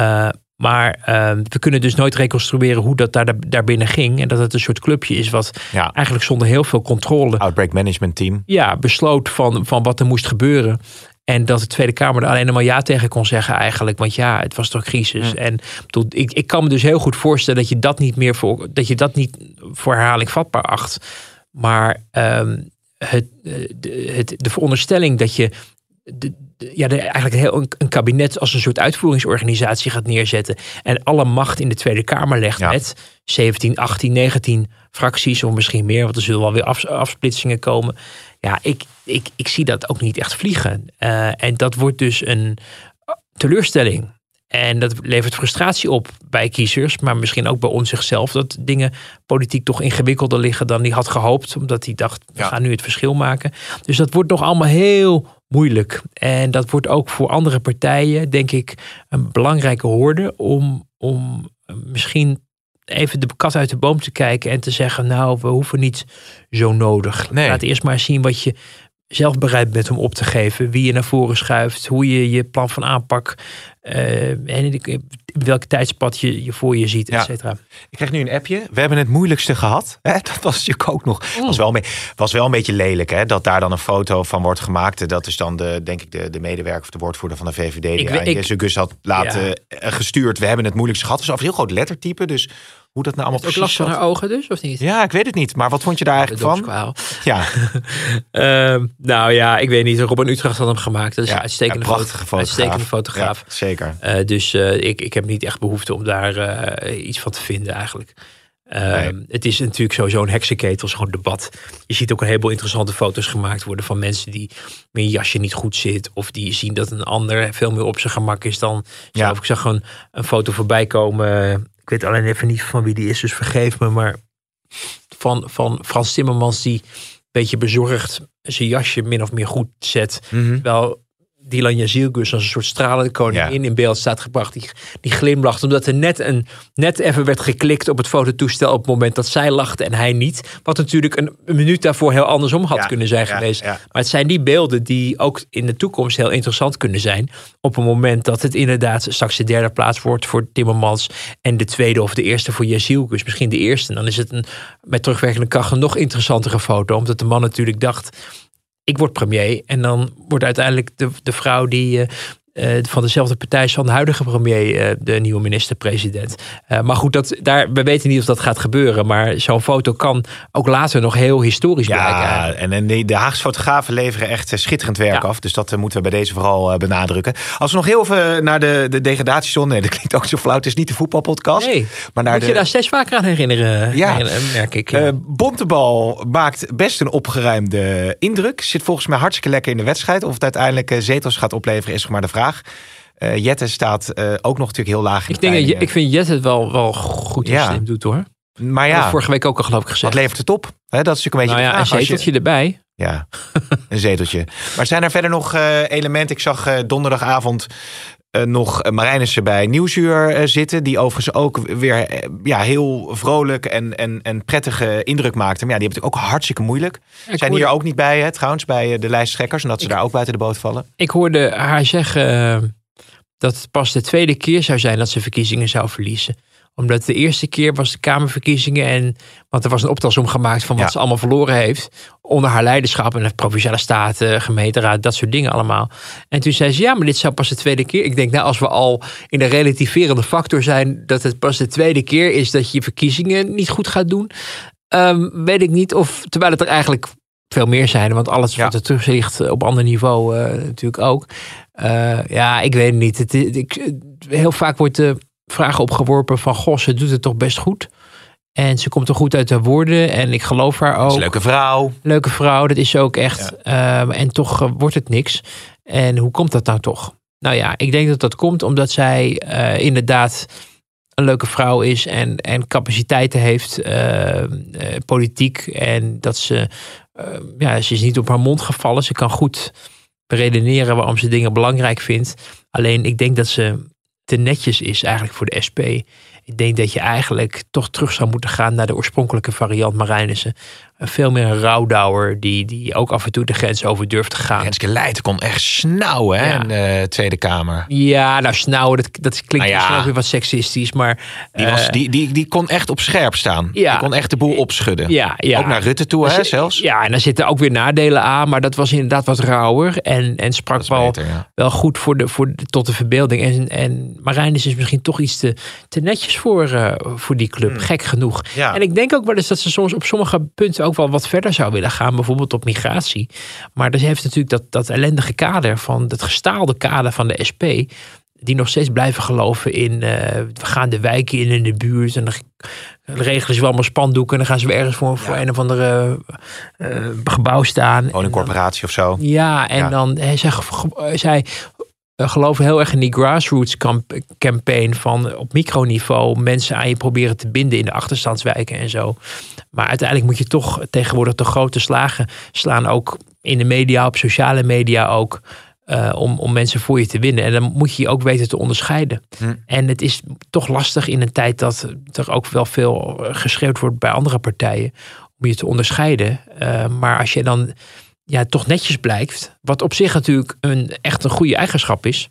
Uh, maar uh, we kunnen dus nooit reconstrueren hoe dat daar, daar binnen ging. En dat het een soort clubje is wat ja. eigenlijk zonder heel veel controle. Outbreak Management Team. Ja, besloot van, van wat er moest gebeuren. En dat de Tweede Kamer er alleen maar ja tegen kon zeggen eigenlijk. Want ja, het was toch crisis. Ja. En bedoel, ik, ik kan me dus heel goed voorstellen dat je dat niet meer voor, dat je dat niet voor herhaling vatbaar acht. Maar um, het, de, het, de veronderstelling dat je de, ja, de, eigenlijk heel een, een, kabinet als een soort uitvoeringsorganisatie gaat neerzetten. En alle macht in de Tweede Kamer legt ja. met 17, 18, 19 fracties of misschien meer. Want er zullen wel weer af, afsplitsingen komen. Ja, ik, ik, ik zie dat ook niet echt vliegen. Uh, en dat wordt dus een teleurstelling. En dat levert frustratie op bij kiezers, maar misschien ook bij ons zichzelf. Dat dingen politiek toch ingewikkelder liggen dan die had gehoopt. Omdat hij dacht, we ja. gaan nu het verschil maken. Dus dat wordt nog allemaal heel moeilijk. En dat wordt ook voor andere partijen, denk ik, een belangrijke hoorde om, om misschien even de kat uit de boom te kijken en te zeggen, nou, we hoeven niet zo nodig. Nee. Laat eerst maar zien wat je zelf bereid bent om op te geven. Wie je naar voren schuift, hoe je je plan van aanpak uh, en welke tijdspad je, je voor je ziet, et cetera. Ik krijg nu een appje. We hebben het moeilijkste gehad. Hè? Dat was natuurlijk ook nog. Mm. Was, wel mee, was wel een beetje lelijk, hè? Dat daar dan een foto van wordt gemaakt. Dat is dan de, denk ik, de, de medewerker of de woordvoerder van de VVD. Die ik, ik, Gus had laten ja. gestuurd. We hebben het moeilijkste gehad. Dat was een heel groot lettertype. Dus hoe dat nou allemaal precies last van haar ogen dus, of niet? Ja, ik weet het niet. Maar wat vond je daar eigenlijk van? Ja. uh, nou ja, ik weet niet. Robin Utrecht had hem gemaakt. Dat is ja, een uitstekende, ja, fotograaf. uitstekende fotograaf. Ja, zeker. Uh, dus uh, ik, ik heb niet echt behoefte om daar uh, iets van te vinden eigenlijk. Nee. Het is natuurlijk sowieso een heksenketel, zo'n debat. Je ziet ook een heleboel interessante foto's gemaakt worden van mensen die met een jasje niet goed zit. Of die zien dat een ander veel meer op zijn gemak is dan zelf. Ja. Ik zag gewoon een foto voorbij komen ik weet alleen even niet van wie die is, dus vergeef me. Maar van, van Frans Timmermans die een beetje bezorgd zijn jasje min of meer goed zet. Mm -hmm. Terwijl Dylan Jazielgus als een soort stralende koningin ja. in beeld staat gebracht. Die, die glimlacht omdat er net, een, net even werd geklikt op het fototoestel op het moment dat zij lachte en hij niet. Wat natuurlijk een, een minuut daarvoor heel andersom had ja, kunnen zijn ja, geweest. Maar het zijn die beelden die ook in de toekomst heel interessant kunnen zijn. Op een moment dat het inderdaad straks de derde plaats wordt voor Timmermans en de tweede of de eerste voor Jazielgus. Misschien de eerste. En dan is het een met terugwerkende kracht een nog interessantere foto. Omdat de man natuurlijk dacht ik word premier. En dan wordt uiteindelijk de, de vrouw die uh, uh, van dezelfde partij van de huidige premier, uh, de nieuwe minister-president. Uh, maar goed, dat, daar, we weten niet of dat gaat gebeuren. Maar zo'n foto kan ook later nog heel historisch ja, blijken. En, en de, de Haagse fotografen leveren echt schitterend werk ja. af. Dus dat moeten we bij deze vooral benadrukken. Als we nog heel even naar de, de degradatiezone. Nee, dat klinkt ook zo flauw. Het is niet de voetbalpodcast. Nee, maar naar moet de, je daar steeds vaker aan herinneren, ja. merk ik. Ja. Bontebal maakt best een opgeruimde indruk. Zit volgens mij hartstikke lekker in de wedstrijd. Of het uiteindelijk zetels gaat opleveren is maar de vraag. Uh, Jette staat uh, ook nog natuurlijk heel laag. Ik, denk, dat, ik vind Jette het wel, wel goed ja. slim doet hoor. Maar ja, vorige week ook al geloof ik gezegd. Wat levert het op? He, dat is natuurlijk een beetje nou ja. Een zeteltje je... erbij. Ja, een zeteltje. Maar zijn er verder nog uh, elementen? Ik zag uh, donderdagavond nog Marijnissen bij Nieuwsuur zitten. Die overigens ook weer ja, heel vrolijk en, en, en prettige indruk maakte. Maar ja, die hebben het ook hartstikke moeilijk. Ik zijn hier ook niet bij, hè, trouwens, bij de lijsttrekkers. En dat ze ik, daar ook buiten de boot vallen. Ik hoorde haar zeggen dat het pas de tweede keer zou zijn dat ze verkiezingen zou verliezen omdat de eerste keer was de Kamerverkiezingen. En, want er was een optelsom gemaakt van wat ja. ze allemaal verloren heeft. Onder haar leiderschap en de provinciale staten, gemeenteraad, dat soort dingen allemaal. En toen zei ze: Ja, maar dit zou pas de tweede keer. Ik denk, nou, als we al in de relativerende factor zijn. dat het pas de tweede keer is dat je verkiezingen niet goed gaat doen. Um, weet ik niet of. Terwijl het er eigenlijk veel meer zijn. Want alles ja. wat er terug ligt op ander niveau uh, natuurlijk ook. Uh, ja, ik weet het niet. Het, ik, heel vaak wordt de vragen opgeworpen van... Goh, ze doet het toch best goed. En ze komt er goed uit de woorden. En ik geloof haar ook. Leuke vrouw. Leuke vrouw, dat is ze ook echt. Ja. Um, en toch uh, wordt het niks. En hoe komt dat nou toch? Nou ja, ik denk dat dat komt omdat zij uh, inderdaad een leuke vrouw is en, en capaciteiten heeft, uh, politiek. En dat ze, ja, ze is niet op haar mond gevallen. Ze kan goed redeneren waarom ze dingen belangrijk vindt. Alleen ik denk dat ze te netjes is eigenlijk voor de SP. Ik denk dat je eigenlijk toch terug zou moeten gaan naar de oorspronkelijke variant Marijnissen veel meer een rouwdouwer die, die ook af en toe de grens over durft te gaan. Renske Leijten kon echt snauwen hè, in de Tweede Kamer. Ja, nou snauwen, dat, dat klinkt nou ja. weer wat seksistisch, maar... Die, was, uh, die, die, die kon echt op scherp staan. Ja. Die kon echt de boel opschudden. Ja, ja. Ook naar Rutte toe, hè, zelfs. Ja, en daar zitten ook weer nadelen aan, maar dat was inderdaad wat rauwer. En, en sprak wel, beter, wel goed voor de, voor de, tot de verbeelding. En, en Marijnis is misschien toch iets te, te netjes voor, uh, voor die club, hmm. gek genoeg. Ja. En ik denk ook wel eens dat ze soms op sommige punten ook wel wat verder zou willen gaan, bijvoorbeeld op migratie. Maar dat heeft natuurlijk dat, dat ellendige kader van het gestaalde kader van de SP, die nog steeds blijven geloven in uh, we gaan de wijken in in de buurt en dan regelen ze wel maar spandoeken en dan gaan ze weer ergens voor, voor een of andere uh, gebouw staan. Gewoon een corporatie of zo. Ja, en dan hij zei, zij geloven heel erg in die grassroots campaign van op microniveau mensen aan je proberen te binden in de achterstandswijken en zo. Maar uiteindelijk moet je toch tegenwoordig de grote slagen slaan, ook in de media, op sociale media ook. Uh, om, om mensen voor je te winnen. En dan moet je je ook weten te onderscheiden. Hm. En het is toch lastig in een tijd dat er ook wel veel geschreeuwd wordt bij andere partijen. om je te onderscheiden. Uh, maar als je dan ja, toch netjes blijft. Wat op zich natuurlijk een, echt een goede eigenschap is.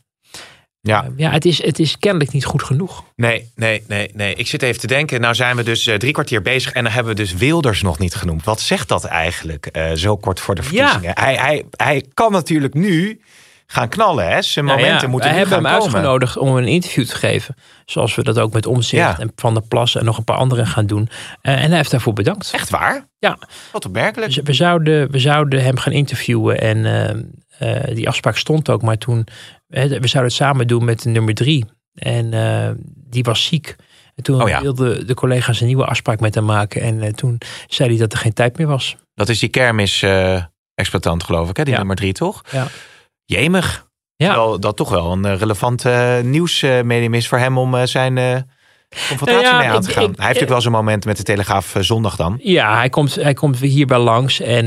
Ja, ja het, is, het is kennelijk niet goed genoeg. Nee, nee, nee, nee. Ik zit even te denken. Nou zijn we dus uh, drie kwartier bezig en dan hebben we dus Wilders nog niet genoemd. Wat zegt dat eigenlijk uh, zo kort voor de verkiezingen? Ja. Hij, hij, hij kan natuurlijk nu gaan knallen. Hè? Zijn momenten nou ja, moeten We hebben hem uitgenodigd om een interview te geven. Zoals we dat ook met Omzicht en Van der Plas en nog een paar anderen gaan doen. Uh, en hij heeft daarvoor bedankt. Echt waar? Ja. Wat opmerkelijk. Dus we, zouden, we zouden hem gaan interviewen en uh, die afspraak stond ook. Maar toen, we zouden het samen doen met nummer drie. En die was ziek. En toen oh wilden de collega's een nieuwe afspraak met hem maken. En toen zei hij dat er geen tijd meer was. Dat is die kermis-exploitant, geloof ik, hè? die nummer drie, toch? Ja. Jemig. Ja. Wel, dat toch wel een eh, relevant uh, nieuwsmedium is voor hem om zijn confrontatie nou mee aan te gaan. hij heeft natuurlijk wel zo'n moment met de Telegraaf zondag dan. Ja, hij komt, hij komt hierbij langs. En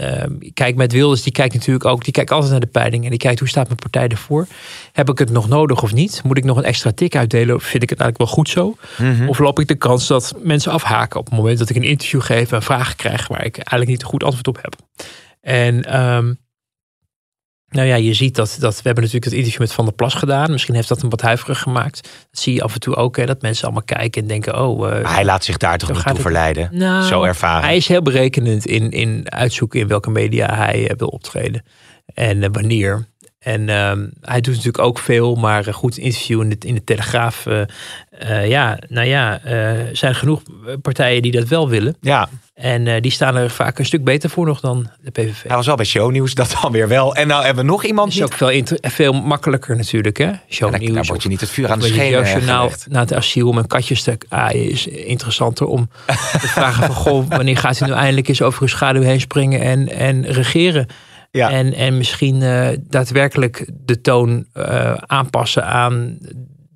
uh, kijk, met Wilders, die kijkt natuurlijk ook, die kijkt altijd naar de peiling. En die kijkt, hoe staat mijn partij ervoor? Heb ik het nog nodig of niet? Moet ik nog een extra tik uitdelen? Of vind ik het eigenlijk wel goed zo? Mhm. Of loop ik de kans dat mensen afhaken op het moment dat ik een interview geef en vragen krijg waar ik eigenlijk niet een goed antwoord op heb? En... Um, nou ja, je ziet dat, dat we hebben natuurlijk het interview met Van der Plas gedaan. Misschien heeft dat hem wat huiverig gemaakt. Dat zie je af en toe ook, hè, dat mensen allemaal kijken en denken, oh... Uh, hij laat zich daar toch niet toe verleiden? Nou, Zo ervaren. Hij is heel berekenend in, in uitzoeken in welke media hij uh, wil optreden. En uh, wanneer. En ehm, hij doet natuurlijk ook veel, maar goed, interview in de, in de Telegraaf. ja, nou ja, zijn genoeg partijen die dat wel willen. Ja. En uh, die staan er vaak een stuk beter voor nog dan de PVV. Hij was al bij shownieuws, dat dan weer wel. En nou hebben we nog iemand. Dat is ook veel, veel makkelijker natuurlijk, hè? Shownieuws. Ja, daar word je niet het vuur aan de schenen journaal na het asiel om een katjes te aaien is interessanter om te vragen van... Goh, wanneer gaat hij nu eindelijk eens over uw schaduw heen springen en, en regeren? Ja. En, en misschien uh, daadwerkelijk de toon uh, aanpassen aan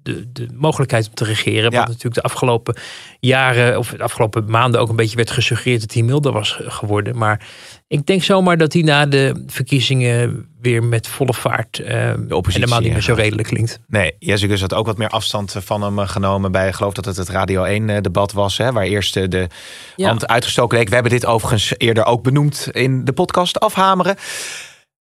de, de mogelijkheid om te regeren. Wat natuurlijk de afgelopen jaren of de afgelopen maanden ook een beetje werd gesuggereerd dat hij milder was geworden. Maar ik denk zomaar dat hij na de verkiezingen weer met volle vaart uh, de oppositie helemaal niet meer zo redelijk klinkt. Nee, Jessica had ook wat meer afstand van hem eh, genomen bij, ik geloof dat het het Radio 1 eh, debat was, hè, waar eerst de hand uitgestoken leek. We hebben dit overigens eerder ook benoemd in de podcast Afhameren.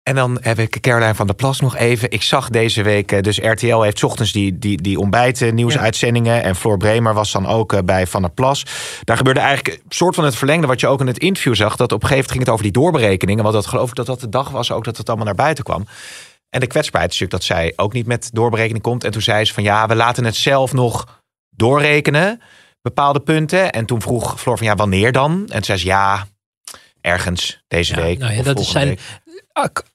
En dan heb ik Caroline van der Plas nog even. Ik zag deze week, eh, dus RTL heeft ochtends die, die, die ontbijt nieuwsuitzendingen. En Floor Bremer was dan ook eh, bij Van der Plas. Daar gebeurde eigenlijk een soort van het verlengde wat je ook in het interview zag. Dat op een gegeven moment ging het over die doorberekeningen. Want dat geloof ik dat dat de dag was ook dat het allemaal naar buiten kwam. En de kwetsbaarheid is natuurlijk dat zij ook niet met doorberekening komt. En toen zei ze van ja, we laten het zelf nog doorrekenen. Bepaalde punten. En toen vroeg Floor van ja, wanneer dan? En toen zei ze ja, ergens deze week. Nou ja, dat zijn week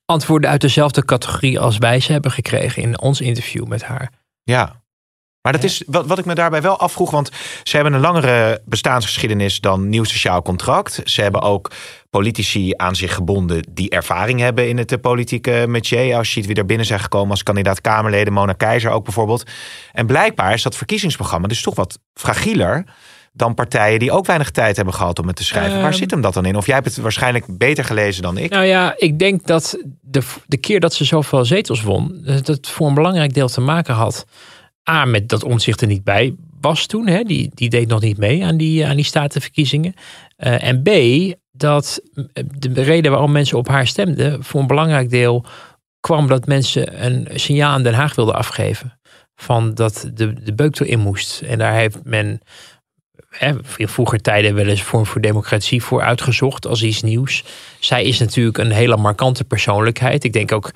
antwoorden uit dezelfde categorie als wij ze hebben gekregen in ons interview met haar. Ja. Maar dat is wat, wat ik me daarbij wel afvroeg. Want ze hebben een langere bestaansgeschiedenis dan Nieuw Sociaal Contract. Ze hebben ook politici aan zich gebonden die ervaring hebben in het politieke métier. Als je ziet wie er binnen zijn gekomen als kandidaat Kamerleden, Mona Keizer ook bijvoorbeeld. En blijkbaar is dat verkiezingsprogramma dus toch wat fragieler dan partijen die ook weinig tijd hebben gehad om het te schrijven. Waar ehm. zit hem dat dan in? Of jij hebt het waarschijnlijk beter gelezen dan ik. Nou ja, ik denk dat de, de keer dat ze zoveel zetels won, dat het voor een belangrijk deel te maken had. A, met dat omzicht er niet bij was toen. Hè, die, die deed nog niet mee aan die, aan die statenverkiezingen. Uh, en B, dat de reden waarom mensen op haar stemden, voor een belangrijk deel kwam dat mensen een signaal aan Den Haag wilden afgeven. Van dat de, de beuk erin moest. En daar heeft men in vroeger tijden wel eens Vorm voor Democratie voor uitgezocht als iets nieuws. Zij is natuurlijk een hele markante persoonlijkheid. Ik denk ook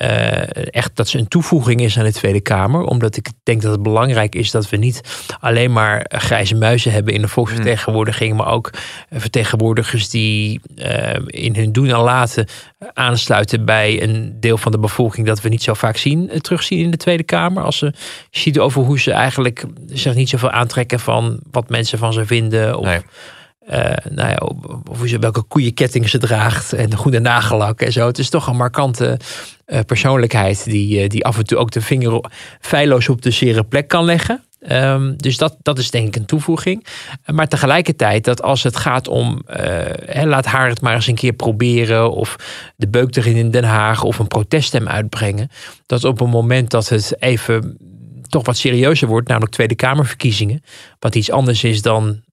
uh, echt dat ze een toevoeging is aan de Tweede Kamer. Omdat ik denk dat het belangrijk is dat we niet alleen maar grijze muizen hebben in de volksvertegenwoordiging. Maar ook vertegenwoordigers die uh, in hun doen en laten aansluiten bij een deel van de bevolking dat we niet zo vaak zien, uh, terugzien in de Tweede Kamer. Als ze ziet over hoe ze eigenlijk zich niet zoveel aantrekken van wat mensen van ze vinden. Of, uh, nou ja, of welke koeienketting ze draagt en de goede nagellak en zo. Het is toch een markante uh, persoonlijkheid die, uh, die af en toe ook de vinger feilloos op de zere plek kan leggen. Um, dus dat, dat is denk ik een toevoeging. Maar tegelijkertijd dat als het gaat om, he, laat haar het maar eens een keer proberen. Of de beuk erin in Den Haag of een proteststem uitbrengen. Dat op een moment dat het even toch wat serieuzer wordt, namelijk Tweede Kamerverkiezingen. Wat iets anders is dan eh, eh,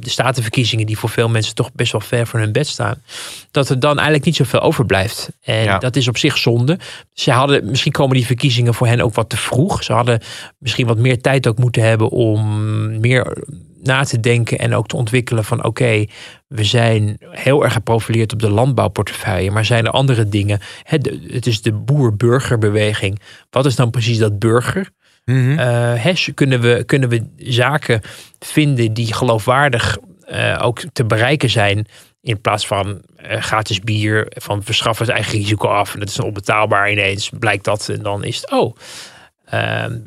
de statenverkiezingen, die voor veel mensen toch best wel ver van hun bed staan, dat er dan eigenlijk niet zoveel overblijft. En dat is op zich zonde. Ze hadden, misschien komen die verkiezingen voor hen ook wat te vroeg. Ze hadden misschien wat meer tijd ook moeten hebben om meer na te denken en ook te ontwikkelen van oké, we zijn heel erg geprofileerd op de landbouwportefeuille, maar zijn er andere dingen? Het is de boer-burgerbeweging. Wat is dan precies dat burger? Mm kunnen, we, kunnen we zaken vinden die geloofwaardig uh, ook te bereiken zijn. In plaats van uh, gratis bier, van verschaf het eigen risico af. En dat is onbetaalbaar ineens, blijkt dat. En dan is het, oh, ehm,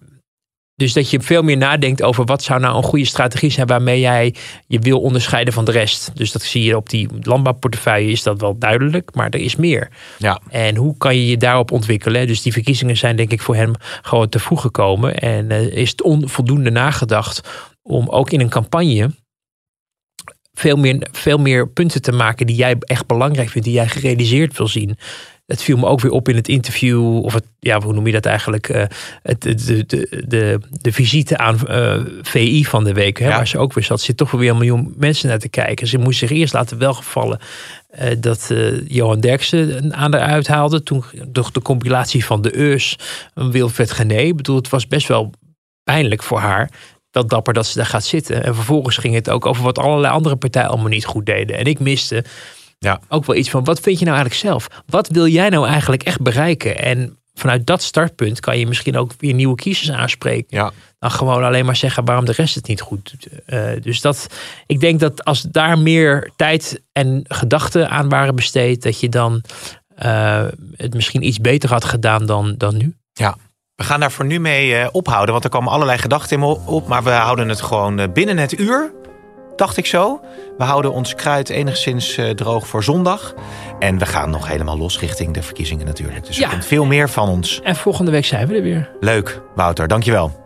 dus dat je veel meer nadenkt over wat zou nou een goede strategie zijn waarmee jij je wil onderscheiden van de rest. Dus dat zie je op die landbouwportefeuille is dat wel duidelijk, maar er is meer. Ja. En hoe kan je je daarop ontwikkelen? Dus die verkiezingen zijn denk ik voor hem gewoon te vroeg gekomen. En uh, is het onvoldoende nagedacht om ook in een campagne veel meer, veel meer punten te maken die jij echt belangrijk vindt, die jij gerealiseerd wil zien. Het viel me ook weer op in het interview, of het, ja, hoe noem je dat eigenlijk? Uh, het, de, de, de, de visite aan uh, eh, VI van de week, hè, waar ze ook weer zat. zit toch weer een miljoen mensen naar te kijken. Ze moest zich eerst laten welgevallen uh, dat Johan Derksen aan eruit haalde. Toen door de compilatie van de Eus, een Wilfred Gené. Ik bedoel, het was best wel pijnlijk voor haar wel dapper dat ze daar gaat zitten. En vervolgens ging het ook over wat allerlei andere partijen allemaal niet goed deden. En ik miste ja. ook wel iets van, wat vind je nou eigenlijk zelf? Wat wil jij nou eigenlijk echt bereiken? En vanuit dat startpunt kan je misschien ook weer nieuwe kiezers aanspreken. Ja. Dan gewoon alleen maar zeggen waarom de rest het niet goed doet. Uh, dus dat, ik denk dat als daar meer tijd en gedachten aan waren besteed, dat je dan uh, het misschien iets beter had gedaan dan, dan nu. Ja, we gaan daar voor nu mee uh, ophouden, want er komen allerlei gedachten in op. Maar we houden het gewoon binnen het uur, dacht ik zo. We houden ons kruid enigszins uh, droog voor zondag. En we gaan nog helemaal los richting de verkiezingen natuurlijk. Dus ja. er komt veel meer van ons. En volgende week zijn we er weer. Leuk, Wouter. Dankjewel.